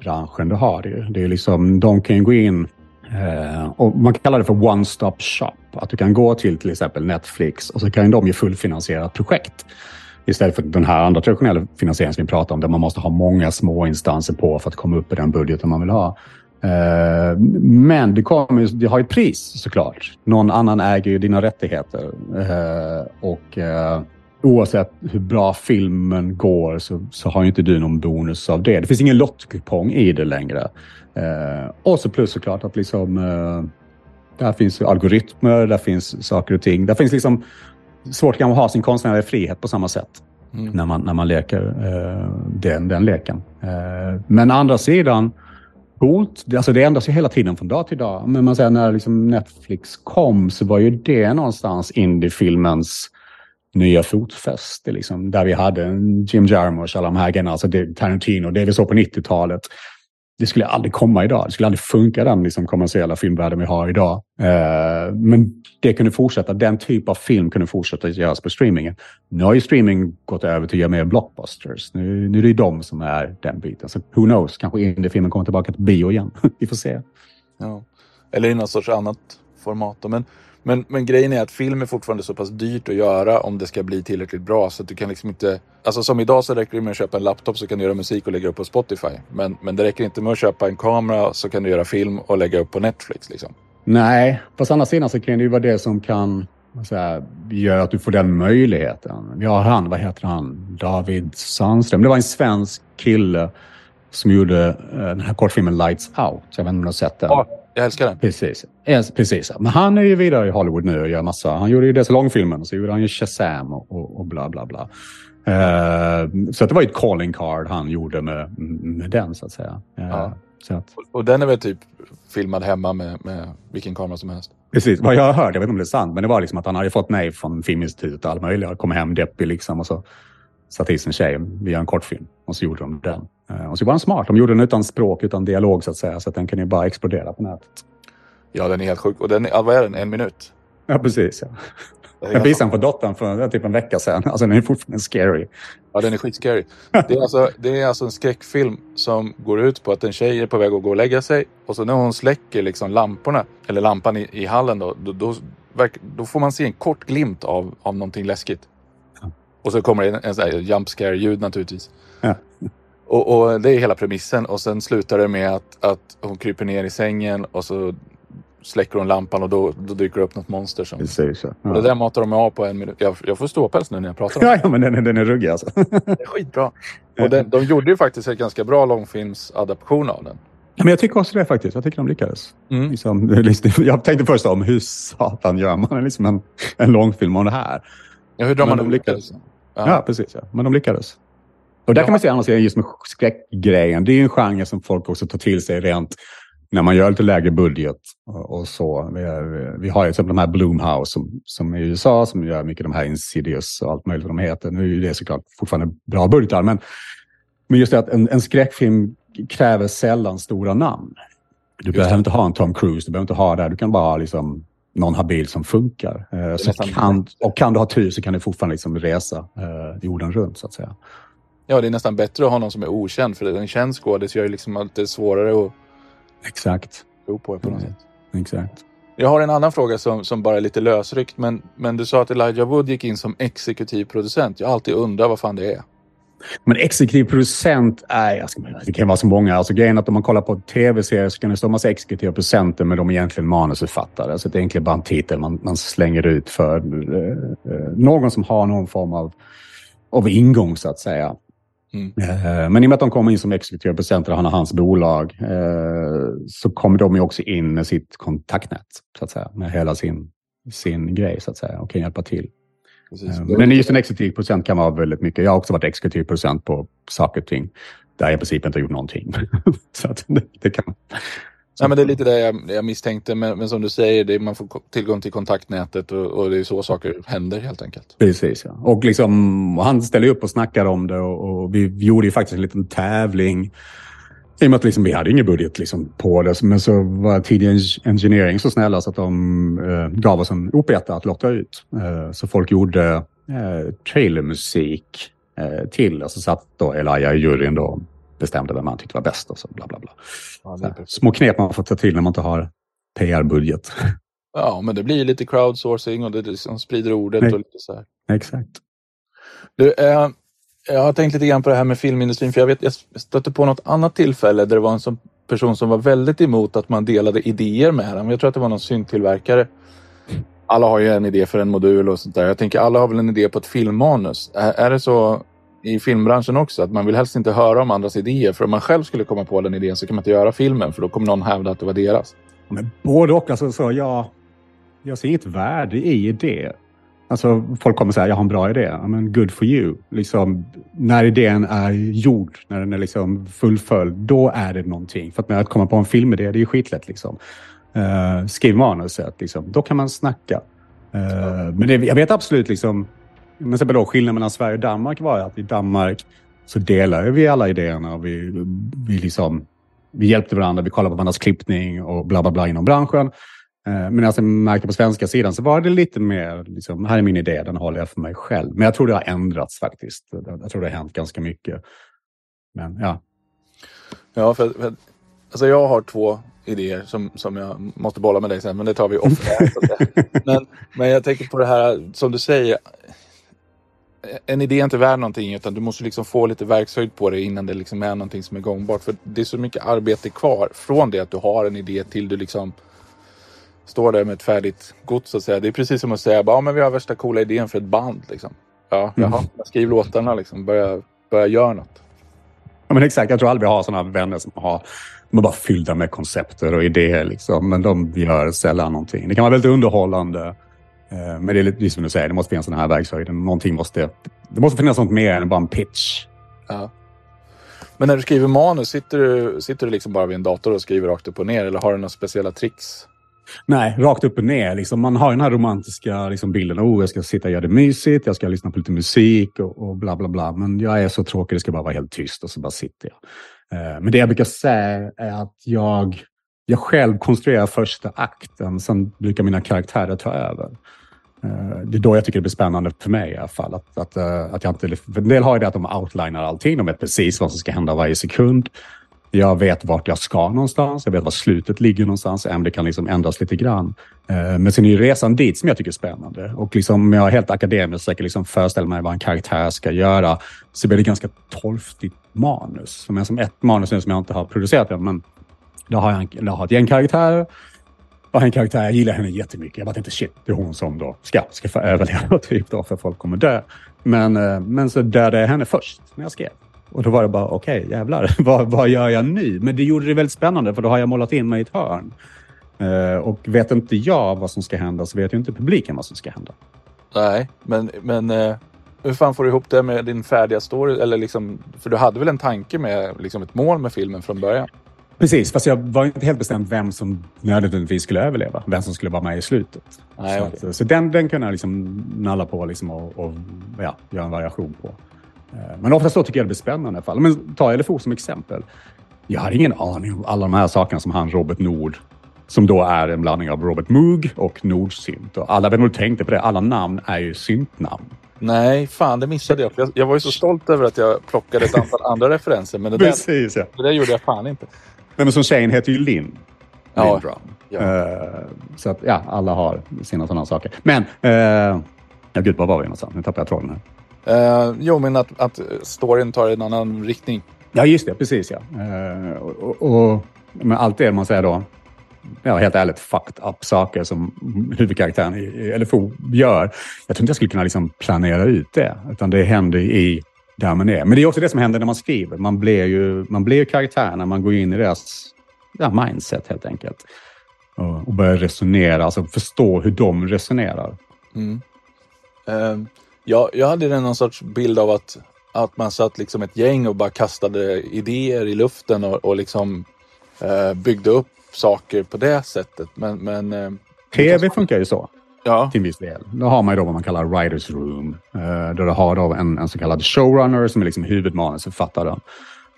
branschen. Det har det ju. Det är liksom, de kan ju gå in eh, och man kallar det för one stop shop. Att du kan gå till till exempel Netflix och så kan de ge fullfinansierat projekt. Istället för den här andra traditionella finansieringen som vi pratar om, där man måste ha många små instanser på för att komma upp i den budgeten man vill ha. Eh, men det, kommer, det har ett pris såklart. Någon annan äger ju dina rättigheter. Eh, och eh, oavsett hur bra filmen går så, så har inte du någon bonus av det. Det finns ingen lottkupong i det längre. Och så plus såklart att liksom där finns algoritmer, där finns saker och ting. Där finns liksom svårt att ha sin konstnärliga frihet på samma sätt. Mm. När, man, när man leker den, den leken. Men andra sidan, coolt. Alltså det ändras ju hela tiden från dag till dag. Men man säger när liksom Netflix kom så var ju det någonstans indiefilmens nya fotfäste. Liksom, där vi hade Jim Jarmusch, alla de här grejerna, alltså Tarantino, det vi såg på 90-talet det skulle aldrig komma idag. Det skulle aldrig funka den liksom, kommersiella filmvärlden vi har idag. Eh, men det kunde fortsätta. Den typ av film kunde fortsätta göras på streamingen. Nu har ju streaming gått över till att göra mer blockbusters. Nu, nu är det ju de som är den biten. Så who knows, kanske indiefilmen kommer tillbaka till bio igen. vi får se. Ja. Eller i något sorts annat format. Men men, men grejen är att film är fortfarande så pass dyrt att göra om det ska bli tillräckligt bra så att du kan liksom inte... Alltså som idag så räcker det med att köpa en laptop så kan du göra musik och lägga upp på Spotify. Men, men det räcker inte med att köpa en kamera så kan du göra film och lägga upp på Netflix liksom. Nej, på andra sidan så kan det ju vara det som kan säga, göra att du får den möjligheten. Vi har han, vad heter han, David Sandström. Det var en svensk kille som gjorde uh, den här kortfilmen Lights Out. Jag vet inte om du har sett den? Ja, jag älskar den. Precis. Precis. Men han är ju vidare i Hollywood nu och gör massa. Han gjorde ju dels långfilmen och så gjorde han ju Shazam och, och, och bla bla bla. Uh, så det var ju ett calling card han gjorde med, med den så att säga. Uh, ja. så att... Och, och, den är väl typ filmad hemma med, med vilken kamera som helst? Precis. Vad jag hörde, jag vet inte om det är sant, men det var liksom att han hade fått nej från Filminstitutet och allt möjligt. Kom hem deppig liksom och så satte i sin tjej. Vi gör en kortfilm. Och så gjorde de den. Uh, och så var han smart. De gjorde den utan språk, utan dialog så att säga. Så att den kan ju bara explodera på nätet. Ja, den är helt sjuk. Och den är, vad är den? En minut? Ja, precis. Ja. Jag visade den för dottern för typ en vecka sedan. Alltså den är fortfarande scary. Ja, den är skitscary. Det är, alltså, det är alltså en skräckfilm som går ut på att en tjej är på väg att gå och lägga sig. Och så när hon släcker liksom lamporna, eller lampan i, i hallen då, då, då, då, får man se en kort glimt av, av någonting läskigt. Och så kommer det en, en, en jump scare-ljud naturligtvis. Ja. Och, och, det är hela premissen. Och sen slutar det med att, att hon kryper ner i sängen och så släcker hon lampan och då, då dyker det upp något monster. Som... Precis, ja. Och det där matar de av på en minut. Jag, jag får ståpäls nu när jag pratar om det. Ja, men den, den är ruggig alltså. det är skitbra. Och den, de gjorde ju faktiskt en ganska bra långfilmsadaption av den. Ja, men jag tycker också det faktiskt. Jag tycker de lyckades. Mm. Liksom, jag tänkte först om hur satan gör man liksom en, en långfilm om det här? Ja, hur drar man de lyckades? Ja. ja, precis. Ja. Men de lyckades. Och där ja. kan man säga annars, just med skräckgrejen. Det är ju en genre som folk också tar till sig rent när man gör lite lägre budget och, så. Vi, vi har ju till exempel de här Bloomhouse som, som är i USA som gör mycket de här Insidious och allt möjligt vad de heter. Nu är ju det såklart fortfarande bra budgetar, men, men just det att en, en skräckfilm kräver sällan stora namn. Du behöver inte ha en Tom Cruise, du behöver inte ha det. Du kan bara ha liksom någon habil som funkar. Eh, kan, och kan du ha tur så kan du fortfarande liksom resa eh, jorden runt så att säga. Ja, det är nästan bättre att ha någon som är okänd för en känd skådis gör ju liksom det svårare att Exakt. tro på på något mm. sätt. Exakt. Jag har en annan fråga som, som bara är lite lösryckt. Men, men du sa att Elijah Wood gick in som exekutiv producent. Jag har alltid undrat vad fan det är. Men exekutiv producent är, alltså, det kan vara så många. Alltså grejen att om man kollar på tv-serier så kan det stå en massa exekutiva producenter men de är egentligen manusförfattare. Så det är egentligen bara en titel man, man slänger ut för eh, eh, någon som har någon form av, av ingång så att säga. Mm. Men i och med att de kommer in som exekutiva producenter och han har hans bolag eh, så kommer de ju också in med sitt kontaktnät, så att säga, med hela sin, sin grej så att säga och kan hjälpa till. Precis. Eh, men just en exekutiv producent kan vara väldigt mycket. Jag har också varit exekutiv producent på saker och ting där jag i princip inte har gjort någonting. så det, det, kan, Ja, men det är lite det jag, jag misstänkte, men, men som du säger, det, man får tillgång till kontaktnätet och, och, det är så saker händer helt enkelt. Precis, ja. Och liksom, han ställer upp och snackar om det och, och vi, gjorde ju faktiskt en liten tävling. I och med att liksom, vi hade ingen budget liksom, på det, men så var tidig engineering så snälla så att de eh, gav oss en OP1 att lotta ut. Eh, så folk gjorde eh, trailermusik eh, till och så satt då Elijah i juryn då bestämde vem man tyckte var bäst och så bla bla bla. Ja, små knep man får ta till när man inte har PR-budget. Ja, men det blir lite crowdsourcing och det liksom sprider ordet Nej. och lite så här. Exakt. Du, eh, jag har tänkt lite grann på det här med filmindustrin, för jag vet jag stötte på något annat tillfälle där det var en sån person som var väldigt emot att man delade idéer med honom. Jag tror att det var någon syntillverkare. Alla har ju en idé för en modul och sånt där. Jag tänker alla har väl en idé på ett filmmanus. Är, är det så i filmbranschen också. Att man vill helst inte höra om andras idéer. För om man själv skulle komma på den idén så kan man inte göra filmen. För då kommer någon hävda att det var deras. Men både och. Alltså, så jag, jag ser inget värde i det. Alltså, folk kommer säga jag har en bra idé. Men good for you. Liksom, när idén är gjord, när den är liksom fullföljd, då är det någonting. För att, med att komma på en filmidé, det är ju skitlätt. Liksom. Uh, skriv manuset, liksom. då kan man snacka. Uh, men det, jag vet absolut liksom, men sen då, skillnaden mellan Sverige och Danmark var att i Danmark så delar vi alla idéerna. Vi, vi, liksom, vi hjälpte varandra, vi kollade på varandras klippning och bla bla bla inom branschen. Eh, men alltså, jag märkte på svenska sidan så var det lite mer, liksom, här är min idé, den håller jag för mig själv. Men jag tror det har ändrats faktiskt. Jag tror det har hänt ganska mycket. Men ja. Ja, för, för alltså jag har två idéer som, som jag måste bolla med dig sen, men det tar vi off. men, men jag tänker på det här som du säger, en idé är inte värd någonting utan du måste liksom få lite verkshöjd på det innan det liksom är någonting som är gångbart. För det är så mycket arbete kvar från det att du har en idé till du liksom står där med ett färdigt gods så att säga. Det är precis som att säga ja men vi har värsta coola idén för ett band. Liksom. Ja, jaha, mm. skriv låtarna liksom. Börja, börja göra något. Ja, men exakt, jag tror aldrig vi har sådana vänner som har de är bara fyllda med koncepter och idéer. Liksom. Men de gör sällan någonting. Det kan vara väldigt underhållande. Eh, men det är lite som du säger, det måste finnas den här verkshöjden. Någonting måste, det måste finnas något mer än bara en pitch. Ja. Men när du skriver manus, sitter du, sitter du liksom bara vid en dator och skriver rakt upp och ner eller har du några speciella tricks? Nej, rakt upp och ner. Liksom, man har den här romantiska liksom, bilden. Oh, jag ska sitta och göra det mysigt, jag ska lyssna på lite musik och, och bla bla bla. Men jag är så tråkig, det ska bara vara helt tyst och så bara sitter jag. Eh, men det jag brukar säga är att jag, jag själv konstruerar första akten, sen brukar mina karaktärer ta över. Eh, det är då jag tycker det blir spännande för mig i alla fall. Att, att, eh, att jag inte, för en del har ju det att de outlinar allting. De vet precis vad som ska hända varje sekund. Jag vet vart jag ska någonstans. Jag vet var slutet ligger någonstans. Även det kan liksom ändras lite grann. Eh, men sen är ju resan dit som jag tycker är spännande. Och liksom, jag är helt akademisk och försöker liksom föreställa mig vad en karaktär ska göra. Så blir det ganska torftigt manus. Som som ett manus som jag inte har producerat än. Men då har jag, jag har ett gäng karaktärer och en karaktär, jag gillar henne jättemycket. Jag bara tänkte shit, det är hon som då ska, ska få överleva typ då, för folk kommer dö. Men, eh, men så dödade jag henne först när jag skrev. Och då var det bara, okej, okay, jävlar, vad, vad gör jag nu? Men det gjorde det väldigt spännande, för då har jag målat in mig i ett hörn. Uh, och vet inte jag vad som ska hända, så vet ju inte publiken vad som ska hända. Nej, men, men uh, hur fan får du ihop det med din färdiga story? Eller liksom, för du hade väl en tanke med liksom ett mål med filmen från början? Precis, fast jag var inte helt bestämd vem som nödvändigtvis skulle överleva. Vem som skulle vara med i slutet. Nej, så, okay. att, så den, den kunde jag liksom nalla på liksom och, och ja, göra en variation på. Eh, men oftast så tycker jag det blir spännande i alla fall. Men ta LFO som exempel. Jag har ingen aning om alla de här sakerna som han Robert Nord som då är en blandning av Robert Moog och Nordsynt. Och alla nog tänkte på det. Alla namn är ju syntnamn. Nej, fan det missade jag. jag. Jag var ju så stolt över att jag plockade ett antal andra referenser. Men det, Precis, där, ja. det där gjorde jag fan inte. Nej, men som tjejen heter ju Linn. Ja. Ja. Uh, så att ja, alla har sina sådana saker. Men, uh, ja gud, var var vi någonstans? Nu tappade jag tråden här. Uh, jo, men att, att storyn tar en annan riktning. Ja, just det. Precis ja. Uh, och, och, men allt det man säger då, ja, helt ärligt, fucked up saker som huvudkaraktären i LFO gör. Jag tror inte jag skulle kunna liksom planera ut det, utan det händer i där man är. Men det är också det som händer när man skriver. Man blir ju, man blir ju karaktär när man går in i deras ja, mindset helt enkelt. Och, och börjar resonera, alltså förstå hur de resonerar. Mm. Uh, ja, jag hade någon sorts bild av att, att man satt liksom ett gäng och bara kastade idéer i luften och, och liksom uh, byggde upp saker på det sättet. Men, men eh, TV funkar ju så ja, till viss del. Då har man ju då vad man kallar writers room. Eh, där du har då en, en så kallad showrunner som är liksom huvudmanusförfattaren.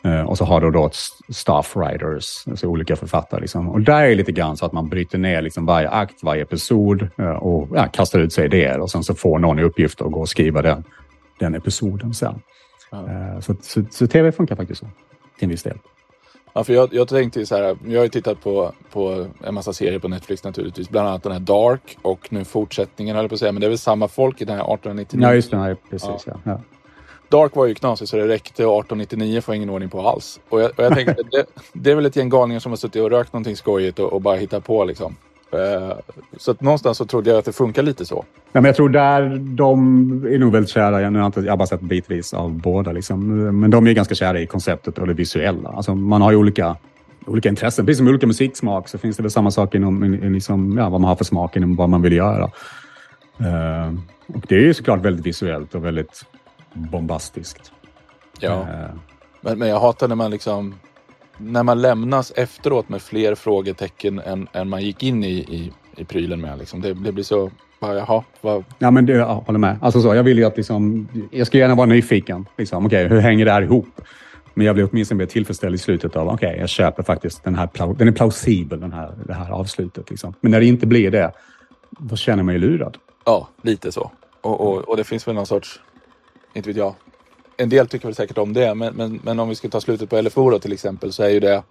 Eh, och så har du då staff writers, alltså olika författare. Liksom. Och där är det lite grann så att man bryter ner liksom varje akt, varje episod eh, och ja, kastar ut sig idéer. Och sen så får någon i uppgift att gå och skriva den, den episoden sen. Ja. Eh, så, så, så tv funkar faktiskt så, till en viss del. Ja, för jag, jag tänkte så här, jag har ju tittat på, på en massa serier på Netflix naturligtvis. Bland annat den här Dark och nu fortsättningen höll jag på att säga. Men det är väl samma folk i den här 1899. Ja, just det. Nej, precis. Ja. Ja. Dark var ju knasig så det räckte och 1899 får jag ingen ordning på alls. Och jag, och jag tänkte det, det är väl ett gäng galningar som har suttit och rökt någonting skojigt och, och bara hittat på liksom. Eh, Så att någonstans så trodde jag att det funkar lite så. Nej, men jag tror där de är nog väldigt kära. Jag, nu har jag inte- jag har bara sett bitvis av båda. Liksom. Men de är ganska kära i konceptet och det visuella. Alltså, man har ju olika, olika intressen. Precis som olika musiksmak så finns det väl samma sak inom liksom, ja, vad man har för smak inom vad man vill göra. Eh, och det är ju såklart väldigt visuellt och väldigt bombastiskt. Ja. Eh, Men, men jag hatar när man liksom när man lämnas efteråt med fler frågetecken än, än man gick in i, i, i prylen med. Liksom. Det, det blir så, bara, jaha, vad, Ja, men det, jag håller med. Alltså så, jag vill ju att liksom, jag ska gärna vara nyfiken. Liksom. Okej, hur hänger det här ihop? Men jag blir åtminstone mer tillfredsställd i slutet av, okej, jag köper faktiskt den här, den är plausibel, den här, det här avslutet. Liksom. Men när det inte blir det, då känner man ju lurad. ja, lite så. Och, och, och det finns väl någon sorts, inte vet jag, en del tycker väl säkert om det, men, men, men om vi ska ta slutet på LFO då till exempel så är ju det,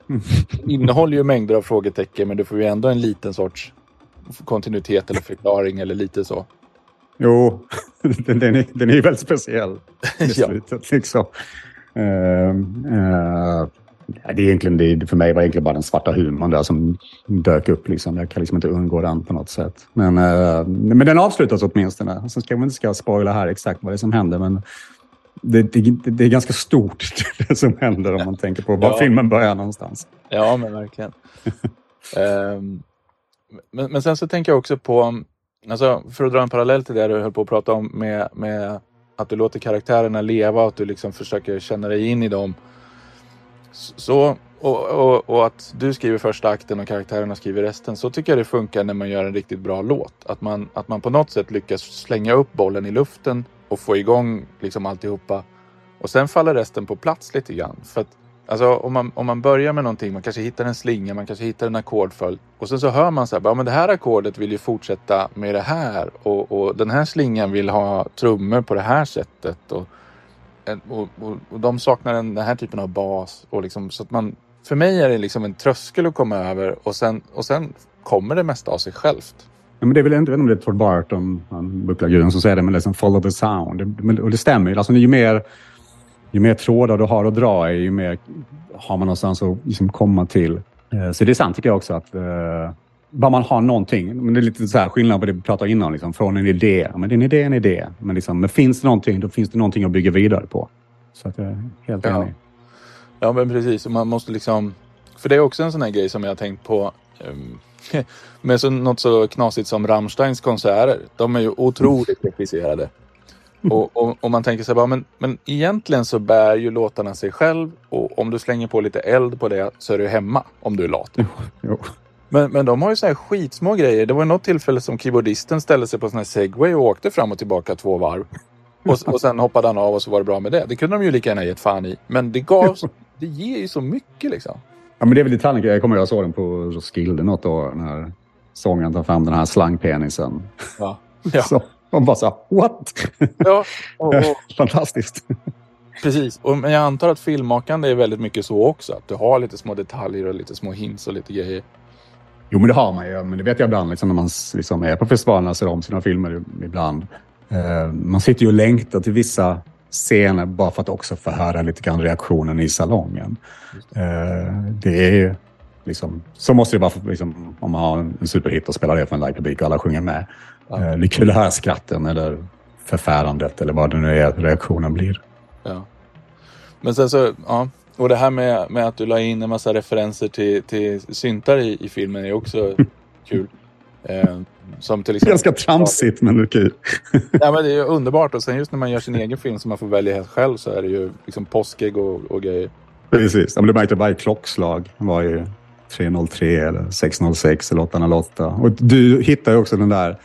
innehåller ju mängder av frågetecken men du får ju ändå en liten sorts kontinuitet eller förklaring eller lite så. Jo, den, är, den är väldigt speciell i Ja. slutet. Liksom. Ehm, eh, ja, det är egentligen, det, för mig var det egentligen bara den svarta humorn där som dök upp. Liksom. Jag kan liksom inte undgå den på något sätt. Men, eh, men den avslutas åtminstone. Sen ska man inte ska spoila här exakt vad det är som händer. Men det, det, det är ganska stort det som händer om man tänker på var Ja. filmen börjar någonstans. Ja, men verkligen. Ehm, men, men sen så tänker jag också på, alltså, för att dra en parallell till det du höll på att prata om med, med att du låter karaktärerna leva och att du liksom försöker känna dig in i dem. Så, och, och, och att du skriver första akten och karaktärerna skriver resten. Så tycker jag det funkar när man gör en riktigt bra låt. Att man, att man på något sätt lyckas slänga upp bollen i luften och få igång liksom alltihopa. Och sen faller resten på plats lite grann. För att Alltså om man, om man börjar med någonting, man kanske hittar en slinga, man kanske hittar en ackordföljd. Och sen så hör man så här, ja men det här ackordet vill ju fortsätta med det här. Och, och den här slingan vill ha trummor på det här sättet. Och, och, och, och de saknar den, den här typen av bas. Och liksom, så att man, för mig är det liksom en tröskel att komma över och sen, och sen kommer det mesta av sig självt. Ja, men det är väl inte, jag vet inte om det är Todd Barton, han bucklarguden, som säger det, men liksom follow the sound. Det, och det stämmer ju. Alltså, ju, mer, ju mer trådar du har att dra i, ju mer har man någonstans att liksom komma till. Eh, Så det är sant tycker jag också att eh, bara man har någonting. Men det är lite så här skillnad på det vi pratade innan. Liksom, från en idé. Men en idé är en idé. Men, liksom, men finns det någonting, då finns det någonting att bygga vidare på. Så att jag är helt Ja. enig. Ja men precis, och man måste liksom... För det är också en sån här grej som jag har tänkt på. Um, med så, något så knasigt som Rammsteins konserter. De är ju otroligt regisserade. Och, och, och man tänker sig bara, men, men egentligen så bär ju låtarna sig själv. Och om du slänger på lite eld på det så är du hemma om du är lat. Jo. Men, men de har ju så här skitsmå grejer. Det var något tillfälle som keyboardisten ställde sig på sån här segway och åkte fram och tillbaka två varv. Och, och sen hoppade han av och så var det bra med det. Det kunde de ju lika gärna gett fan i. Men det gav, det ger ju så mycket liksom. Ja, men det är väl detaljen. Jag kommer ihåg jag såg den på Roskilde något år när sångaren tar fram den här slangpenisen. Ja. Ja. Så, man bara så what? Ja, och, och, Fantastiskt. precis. Och, men jag antar att filmmakande är väldigt mycket så också. Att du har lite små detaljer och lite små hints och lite grejer. Jo, men det har man ju. Men det vet jag ibland liksom, när man liksom, är på festivalerna och ser om sina filmer ibland. Eh, man sitter ju och längtar till vissa scener bara för att också få höra lite grann reaktionen i salongen. Eh, det är ju liksom, så måste det vara för, liksom, om man har en superhit och spelar det för en livepublik och alla sjunger med. Ja. Eh, det är kul att höra skratten eller förfärandet eller vad det nu är reaktionen blir. Ja. Men sen så, ja. Och det här med, med att du la in en massa referenser till, till syntar i, i filmen är också kul. Eh, som till exempel... Ganska tramsigt men det är kul. Ja, men det är ju underbart och sen just när man gör sin egen film som man får välja helt själv så är det ju liksom påskägg och, och grejer. Precis. Ja, men du märkte att varje klockslag var ju 303 eller 606 eller 808. Och du hittar ju också den där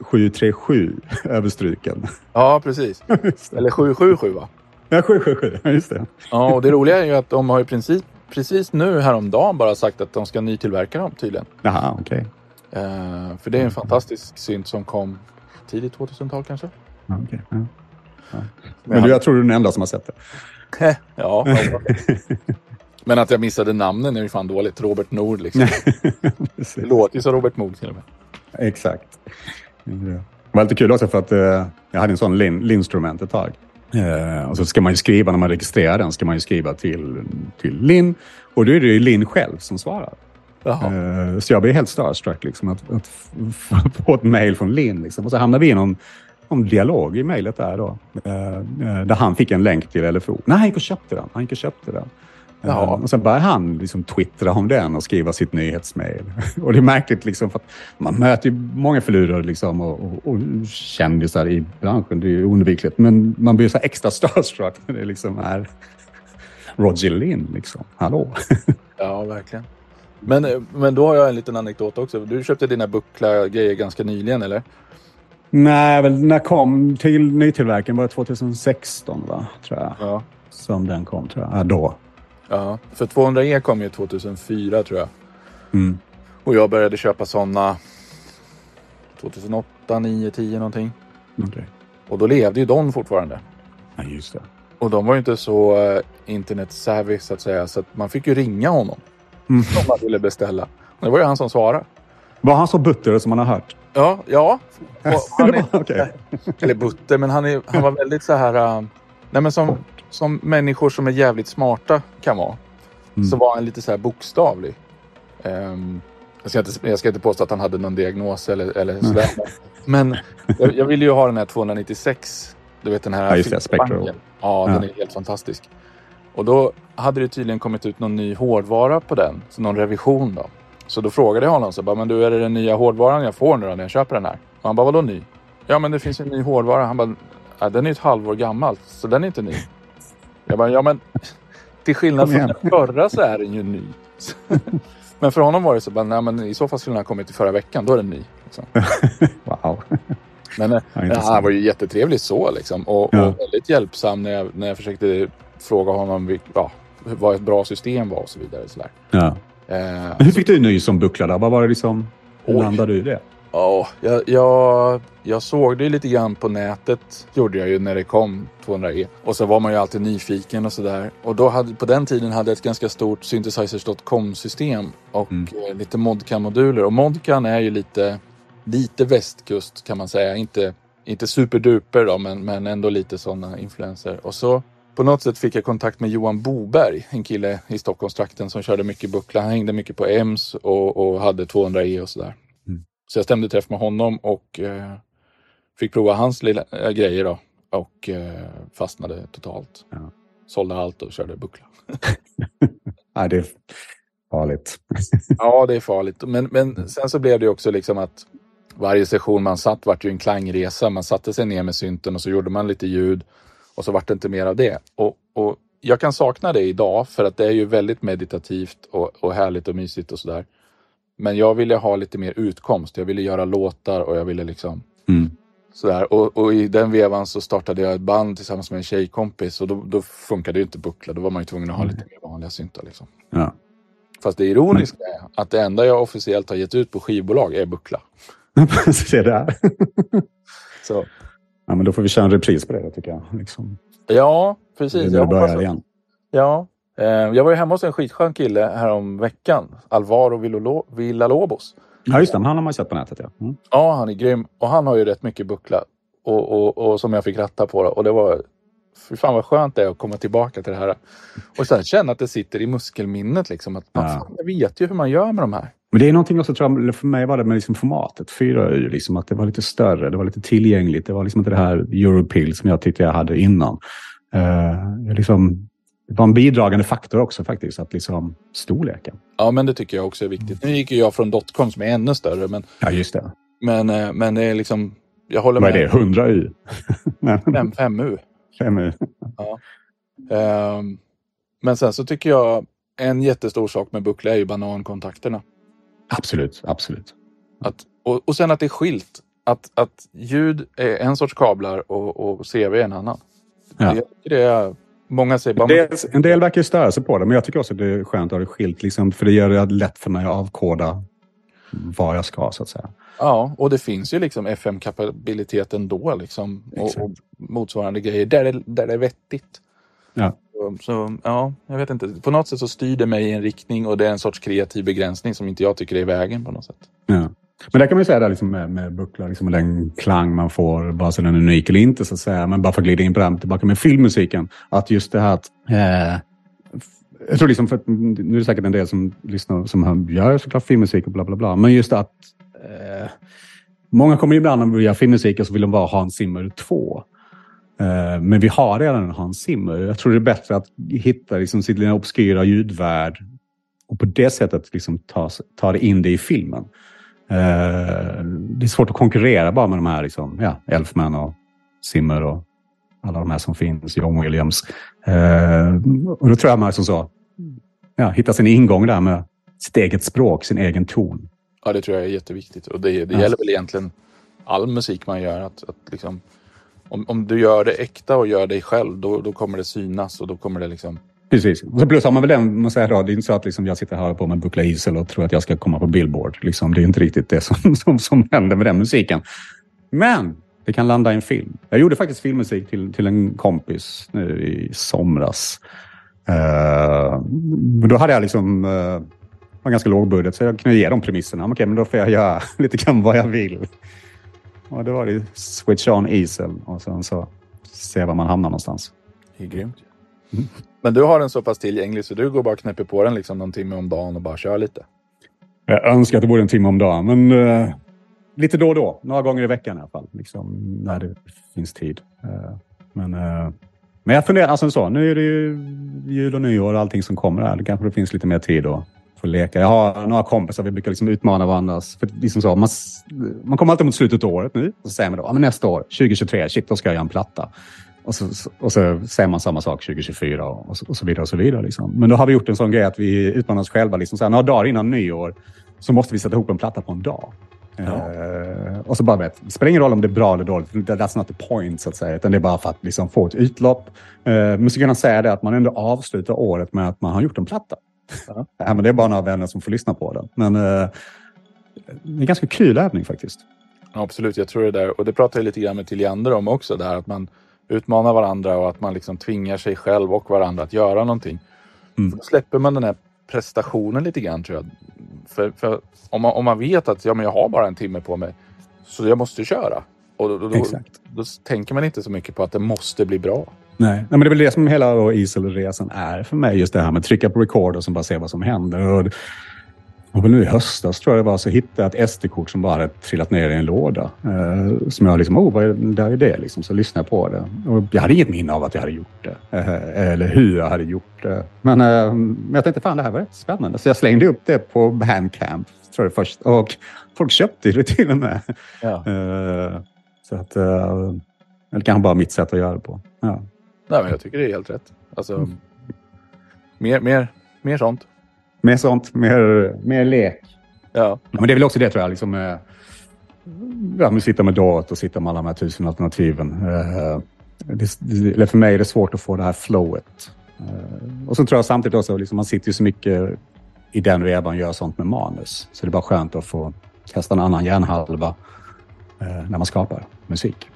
737 överstruken. Ja, precis. Eller 777 va? Ja, 777, just det. Ja, och det roliga är ju att de har i princip precis nu häromdagen bara sagt att de ska nytillverka dem tydligen. Jaha, okej. Eh, för det är en fantastisk synt som kom tidigt 2000-tal kanske. Okej, ja. Ja. Men du, jag tror du är den enda som har sett det. ja. Men att jag missade namnen är ju fan dåligt. Robert Nord liksom. Det låter ju som Robert Nord till och med. Exakt. Det var lite kul också för att eh, jag hade en sån lin, Linstrument ett tag. Eh, och så ska man ju skriva, när man registrerar den, ska man ju skriva till, till Linn. Och då är det ju Linn själv som svarar. Jaha. Eh, så jag blev helt starstruck liksom, att, att få ett mejl från Linn. Liksom. Och så hamnade vi i någon, någon dialog i mejlet där då. Eh, eh, där han fick en länk till LFO. Nej, han gick och köpte den. Han gick och köpte den. Jaha. Och sen började han liksom twittra om den och skriva sitt nyhetsmejl. och det är märkligt liksom för att man möter ju många förlorare liksom och, och, och kändisar i branschen. Det är ju oundvikligt. Men man blir så extra starstruck när det liksom är Roger Linn. Liksom. Hallå? Ja, verkligen. Men, eh, men då har jag en liten anekdot också. Du köpte dina buckla-grejer ganska nyligen, eller? Nej, väl när kom till nytillverkningen var det 2016 va? Tror jag. Ja. Som den kom tror jag. Ja, då. ja. För 200E kom ju 2004 tror jag. Mm. Och jag började köpa sådana 2008, 9, 10 någonting. Okej. Och då levde ju Don fortfarande. Ja, just det. Och de var ju inte så uh, internet-savvy så att säga. Så att man fick ju ringa honom. Mm. Om man ville beställa. Det var ju han som svarade. Var han så butter som man har hört? Ja, ja. Är, Okej. eller butter, men han, är, han var väldigt så här... Uh, nej men som, som människor som är jävligt smarta kan vara. Mm. Så var han lite så här bokstavlig. Ehm, jag, ska inte, jag ska inte påstå att han hade någon diagnos eller, eller sådär. Men jag, jag ville ju ha den här 296. Du vet den här Ja, just det. Spectral. Ja, den Ja. är helt fantastisk. Och då hade det tydligen kommit ut någon ny hårdvara på den. Så någon revision då. Så då frågade jag honom så bara, men du är det den nya hårdvaran jag får nu då när jag köper den här? Och han bara, vadå ny? Ja men det finns en ny hårdvara. Han bara, ja, den är ju ett halvår gammal så den är inte ny. Jag bara, ja men till skillnad från den förra så är den ju ny. men för honom var det så bara, nej men i så fall skulle den ha kommit i förra veckan, då är den ny. Liksom. Wow. Men eh, Ja, han var ju jättetrevlig så liksom. Och, Ja. och väldigt hjälpsam när jag, när jag försökte fråga honom ja, vad ett bra system var och så vidare. Så. Ja. Eh, Men hur fick du ny som buckla? Vad var det liksom? Hur landade du i det? ja, jag, jag, jag såg det lite grann på nätet. Gjorde jag ju när det kom 200E. Och så var man ju alltid nyfiken och sådär. Och då hade, på den tiden hade jag ett ganska stort synthesizers.com-system. Och Mm. eh, lite Modcan-moduler. Och Modcan är ju lite, lite västkust kan man säga. Inte, inte superduper då, men, men ändå lite sådana influenser. Och så på något sätt fick jag kontakt med Johan Boberg, en kille i Stockholmstrakten som körde mycket buckla. Han hängde mycket på EMS och, och hade 200E och sådär. Mm. Så jag stämde träff med honom och eh, fick prova hans lilla äh, grejer då. Och eh, fastnade totalt. Ja. Sålde allt och körde buckla. Nej, det är farligt. Ja, det är farligt. Men, men sen så blev det också liksom att varje session man satt vart ju en klangresa. Man satte sig ner med synten och så gjorde man lite ljud och så vart det inte mer av det. Och, och jag kan sakna det idag för att det är ju väldigt meditativt och, och härligt och mysigt och sådär. Men jag ville ha lite mer utkomst. Jag ville göra låtar och jag ville liksom Mm. sådär. Och, och i den vevan så startade jag ett band tillsammans med en tjejkompis och då, då funkade ju inte buckla. Då var man ju tvungen att ha lite mer vanliga syntar liksom. Ja. Fast det ironiska är att det enda jag officiellt har gett ut på skivbolag är buckla. Se där. Så Ja, men då får vi köra en repris på det tycker jag. Liksom. ja, precis. Jag, börjar igen. ja. Eh, jag var ju hemma hos en skitskön kille här om veckan. Alvaro Villalobos. Ja, just det. Han har man sett på nätet, ja. Mm. Ja, han är grym. Och han har ju rätt mycket buckla. Och, och, och som jag fick ratta på. Då. Och det var... Fy fan vad skönt det är att komma tillbaka till det här. Och sen känna att det sitter i muskelminnet. Liksom, att man, Ja. fan, jag vet ju hur man gör med de här. Men det är någonting också, tror jag, för mig var det med liksom formatet. Fyra är ju liksom att det var lite större, det var lite tillgängligt. Det var liksom inte det här Europill som jag tyckte jag hade innan. Uh, liksom, det var en bidragande faktor också faktiskt, att liksom storleken. Ja, men det tycker jag också är viktigt. Nu gick ju jag från dotcom som är ännu större. Men, Ja, just det. men, eh, men det är liksom... Jag håller Vad är med. det? 100 U? Nej, 5, 5U. fem U. Ehm, men sen så tycker jag en jättestor sak med buckla är ju banankontakterna. Absolut, absolut. Att, och, och sen att det är skilt. Att, att ljud är en sorts kablar och, och CV är en annan. Ja. Det, det är, många säger bara... En del, en del verkar ju störa sig på det, men jag tycker också att det är skönt att ha det skilt. Liksom, för det gör det lätt för mig att avkoda vad jag ska, så att säga. Ja, och det finns ju liksom FM-kapabilitet ändå liksom. Och, och motsvarande grejer där det, där det är vettigt. Ja. Ehm, så, ja, jag vet inte. På något sätt så styr det mig i en riktning och det är en sorts kreativ begränsning som inte jag tycker är i vägen på något sätt. Ja. Men där kan man ju säga där liksom med, med bucklar liksom, och den klang man får, vare sig den är unik eller inte, så att säga. Men bara för att glida in på det här tillbaka med filmmusiken. Att just det här att... Eh, jag tror liksom, för att, nu är det säkert en del som lyssnar som hör, gör såklart filmmusik och bla bla bla. Men just att... Eh, många kommer ibland när vi gör filmmusik och så vill de bara ha en Zimmer 2. Eh, men vi har redan Hans Zimmer. Jag tror det är bättre att hitta liksom, sin lilla obskyra ljudvärld och på det sättet liksom, ta, ta det in det i filmen. Eh, det är svårt att konkurrera bara med de här liksom, ja, Elfman och Zimmer och alla de här som finns, John Williams. Eh, och då tror jag man som så, ja, hitta sin ingång där med sitt eget språk, sin egen ton. Ja, det tror jag är jätteviktigt. Och det, det Ja. gäller väl egentligen all musik man gör. Att, att liksom, om, om du gör det äkta och gör dig själv, då, då kommer det synas och då kommer det liksom... Precis. Och så plus har man väl den, man säger då, det är inte så att liksom jag sitter här på med Buckla Isel och tror att jag ska komma på Billboard. Liksom, det är inte riktigt det som, som, som händer med den musiken. Men det kan landa i en film. Jag gjorde faktiskt filmmusik till, till en kompis nu i somras. Uh, då hade jag liksom eh, uh, var ganska låg budget, så jag kunde ge dem premisserna. Okej, men då får jag göra lite grann vad jag vill. Och då var det switch on Isel och sen så se var man hamnar någonstans. Det är grymt. Mm. Men du har den så pass tillgänglig så du går bara och knäpper på den liksom någon timme om dagen och bara kör lite. Jag önskar att det vore en timme om dagen, men eh, lite då och då. Några gånger i veckan i alla fall. Liksom, när det finns tid. Eh, men, eh, men jag funderar, alltså så, nu är det ju jul och nyår och allting som kommer här. Det kanske det finns lite mer tid att få leka. Jag har några kompisar, vi brukar liksom utmana varandra. För liksom så, man, man kommer alltid mot slutet av året nu. Och så säger man då, ja, men nästa år, 2023, shit, då ska jag göra en platta. Och så, och så säger man samma sak 2024 och, och, så, och så vidare. och så vidare liksom. Men då har vi gjort en sån grej att vi utmanar oss själva. Liksom så här, några dagar innan nyår så måste vi sätta ihop en platta på en dag. Eh, och så bara vet, det spelar ingen roll om det är bra eller dåligt. That's not the point, så att säga. Utan det är bara för att liksom få ett utlopp. Eh, men så kan man säga det att man ändå avslutar året med att man har gjort en platta. Ja. Ja, men det är bara några vänner som får lyssna på den. Men eh, det är en ganska kul övning faktiskt. Absolut, jag tror det där. Och det pratar jag lite grann med Tilliander om också. Där att man utmanar varandra och att man liksom tvingar sig själv och varandra att göra någonting. Mm. För då släpper man den här prestationen lite grann tror jag. För, för om, man, om man vet att ja, men jag har bara en timme på mig så jag måste köra. Och då, då, då, då tänker man inte så mycket på att det måste bli bra. Nej. Nej, men det är väl det som hela Isel-resan är för mig. Just det här med att trycka på record och bara se vad som händer. Och, och väl nu i höstas tror jag det var så hittade jag ett SD-kort som bara hade trillat ner i en låda. Eh, som jag liksom, oh, vad är, där är det liksom. Så lyssnade jag på det. Och jag hade inget minne av att jag hade gjort det. Eh, eller hur jag hade gjort det. Men, eh, men jag tänkte, fan det här var rätt spännande. Så jag slängde upp det på Bandcamp, tror jag först. Och folk köpte det till och med. Ja. Eh, så att, eh, eller kanske bara mitt sätt att göra det på. Ja. Nej, men jag tycker det är helt rätt. Alltså, Mm. mer, mer, mer sånt. Mer sånt, mer, mer lek. Ja. Men det är väl också det tror jag. Liksom, eh, ja, men sitta med dator och sitta med alla de här tusen alternativen. Eh, det, det, för mig är det svårt att få det här flowet. Eh, och så tror jag samtidigt också, liksom, man sitter ju så mycket i den vevan och gör sånt med manus. Så det är bara skönt att få testa en annan hjärnhalva eh, när man skapar musik.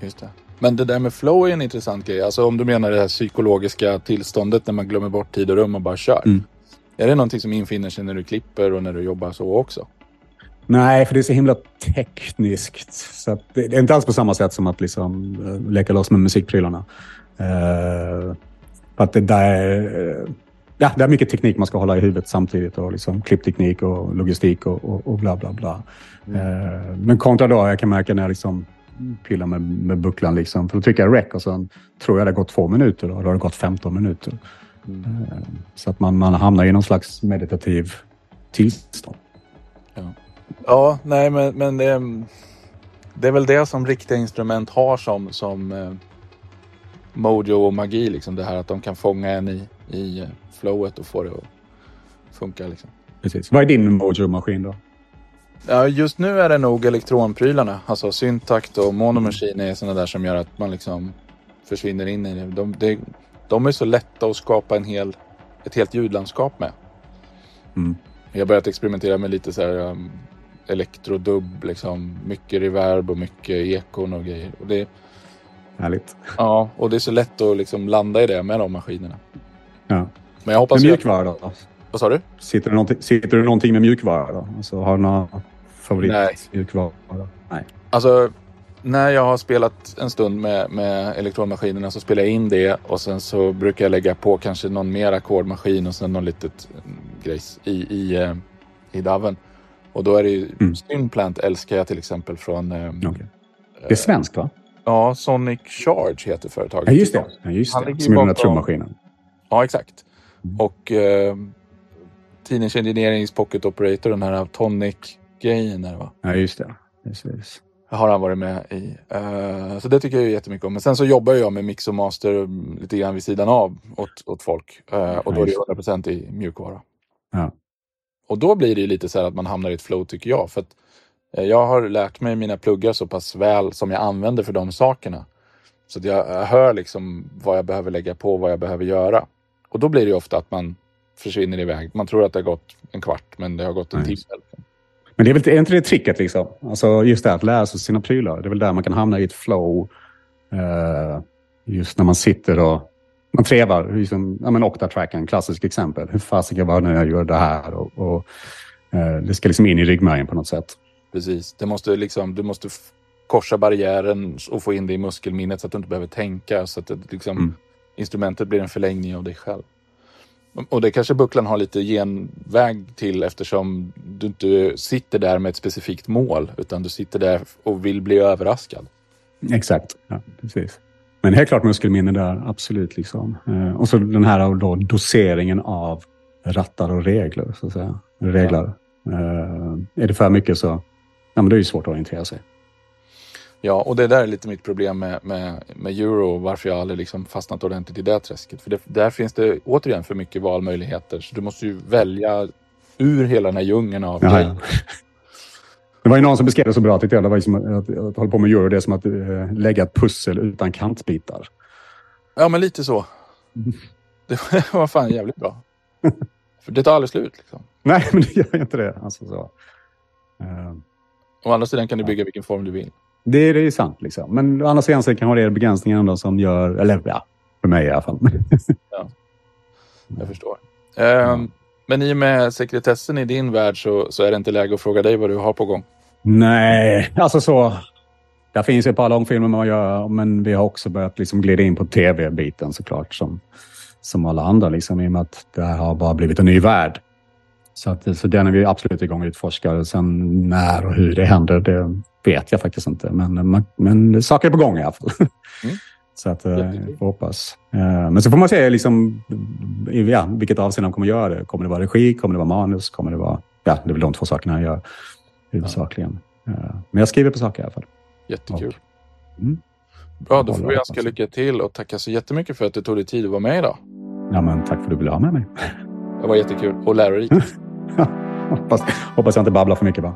Just det. Men det där med flow är en intressant grej. Alltså om du menar det här psykologiska tillståndet när man glömmer bort tid och rum och bara kör. Mm. Är det någonting som infinner sig när du klipper och när du jobbar så också? Nej, för det är så himla tekniskt. Så det, är inte alls på samma sätt som att liksom, uh, leka loss med musikprylarna. Uh, att det där... Uh, ja, det är mycket teknik man ska hålla i huvudet samtidigt. Och liksom, klippteknik och logistik och, och, och bla bla bla. Uh, men kontra då, jag kan märka när jag liksom pillar med, med bucklan. Liksom, för då trycker jag rec och sen tror jag det har gått två minuter och då har det gått 15 minuter. Uh, så att man, man hamnar i någon slags meditativ tillstånd. Ja, nej men, men det, det är väl det som riktiga instrument har som, som eh, mojo och magi. Liksom det här att de kan fånga en i, i eh, flowet och få det att funkar. Liksom. Precis. Vad är din Mojo-maskin då? Ja, just nu är det nog elektronprylarna. Alltså syntakt och monomachine är sådana där som gör att man liksom försvinner in i det. De, de, de är så lätta att skapa en hel, ett helt ljudlandskap med. Mm. Jag har börjat experimentera med lite så här um, elektrodubb, liksom. Mycket reverb och mycket ekon och grejer. Och det, Härligt. ja, och det är så lätt att liksom landa i det med de maskinerna. Ja. Men jag hoppas Men ju... mjukvara då? Vad sa du? Sitter det, någonting, sitter det någonting med mjukvara då? Alltså, har du några Nej. favoritmjukvara? Nej. Alltså, när jag har spelat en stund med, med elektronmaskinerna så spelar jag in det och sen så brukar jag lägga på kanske någon mer ackordmaskin och sen någon litet mm, grejs i, i, eh, i daven. Och då är det ju Mm. Stinplant älskar jag till exempel från eh, Okej. Det är svenskt va? ja, Sonic Charge heter företaget. Ja, just det. Ja, just det. Som är den där trummaskinen. Ja, exakt. Mm. Och eh, Engineerings Pocket Operator, den här Tonic-grejen där va? Ja, just det. Precis. har han varit med i. Eh, så det tycker jag jättemycket om. Men sen så jobbar jag med mix och master lite grann vid sidan av åt, åt folk. Eh, och då är det Ja, 100% i mjukvara. Ja. Och då blir det ju lite så här att man hamnar i ett flow tycker jag. För att eh, jag har lärt mig mina pluggar så pass väl som jag använder för de sakerna. Så att jag, hör liksom vad jag behöver lägga på, vad jag behöver göra. Och då blir det ofta att man försvinner iväg. Man tror att det har gått en kvart, men det har gått en timme. Men det är väl är inte det tricket liksom? Alltså just det att lära sig sina prylar. Det är väl där man kan hamna i ett flow. eh, just när man sitter och man trevar. Liksom, ja, men Octatrack är en klassisk exempel. Hur fasiken var det när jag gör det här? Och, och, eh, det ska liksom in i ryggmärgen på något sätt. Precis. Det måste liksom, du måste korsa barriären och få in det i muskelminnet så att du inte behöver tänka. Så att det, liksom, Mm. instrumentet blir en förlängning av dig själv. Och det kanske bucklan har lite genväg till eftersom du inte sitter där med ett specifikt mål utan du sitter där och vill bli överraskad. Exakt, ja, precis. Men helt klart muskelminne där, absolut. Liksom. Eh, och så den här då, doseringen av rattar och regler. Så att säga. Regler. Eh, är det för mycket så ja, men det är ju svårt att orientera sig. Ja, och det där är lite mitt problem med, med, med euro varför jag aldrig liksom fastnat ordentligt i det träsket. För det, där finns det återigen för mycket valmöjligheter. Så du måste ju välja ur hela den här djungeln av Ja, ja. Det var ju någon som beskrev det så bra tyckte jag. Det var ju som att, att, att hålla på med euro, det är som att eh, lägga ett pussel utan kantbitar. Ja, men lite så. Det var fan jävligt bra. För det tar aldrig slut. Liksom. Nej, men det gör inte det. Alltså, så. Eh, Å andra sidan kan du bygga vilken form du vill. Det, är- det är ju sant. Liksom. Men å andra sidan så kan det vara begränsningar ändå som gör, eller ja, för mig i alla fall. Jag förstår. Ehm, Men i och med sekretessen i din värld så, så är det inte läge att fråga dig vad du har på gång. Nej, alltså så. Där finns ju ett par långfilmer man gör, men vi har också börjat liksom glida in på tv-biten såklart. Som, som alla andra, liksom, i och med att det här har bara blivit en ny värld. Så, att, så den är vi absolut igång och utforskar. Sen när och hur det händer, det vet jag faktiskt inte. Men, men, saker är på gång i alla fall. Mm. Så att, eh, jag hoppas. Eh, Men så får man se liksom, ja, vilket avseende de kommer göra det. Kommer det vara regi? Kommer det vara manus? Kommer det vara... Ja, det är väl de två sakerna jag gör huvudsakligen. Eh, Men jag skriver på saker i alla fall. Jättekul. Och- Mm. Bra, då får vi önska lycka till och tacka så jättemycket för att du tog dig tid att vara med idag. Ja, men tack för att du ville ha med mig. Det var jättekul och lärorikt. hoppas, hoppas jag inte babblar för mycket bara.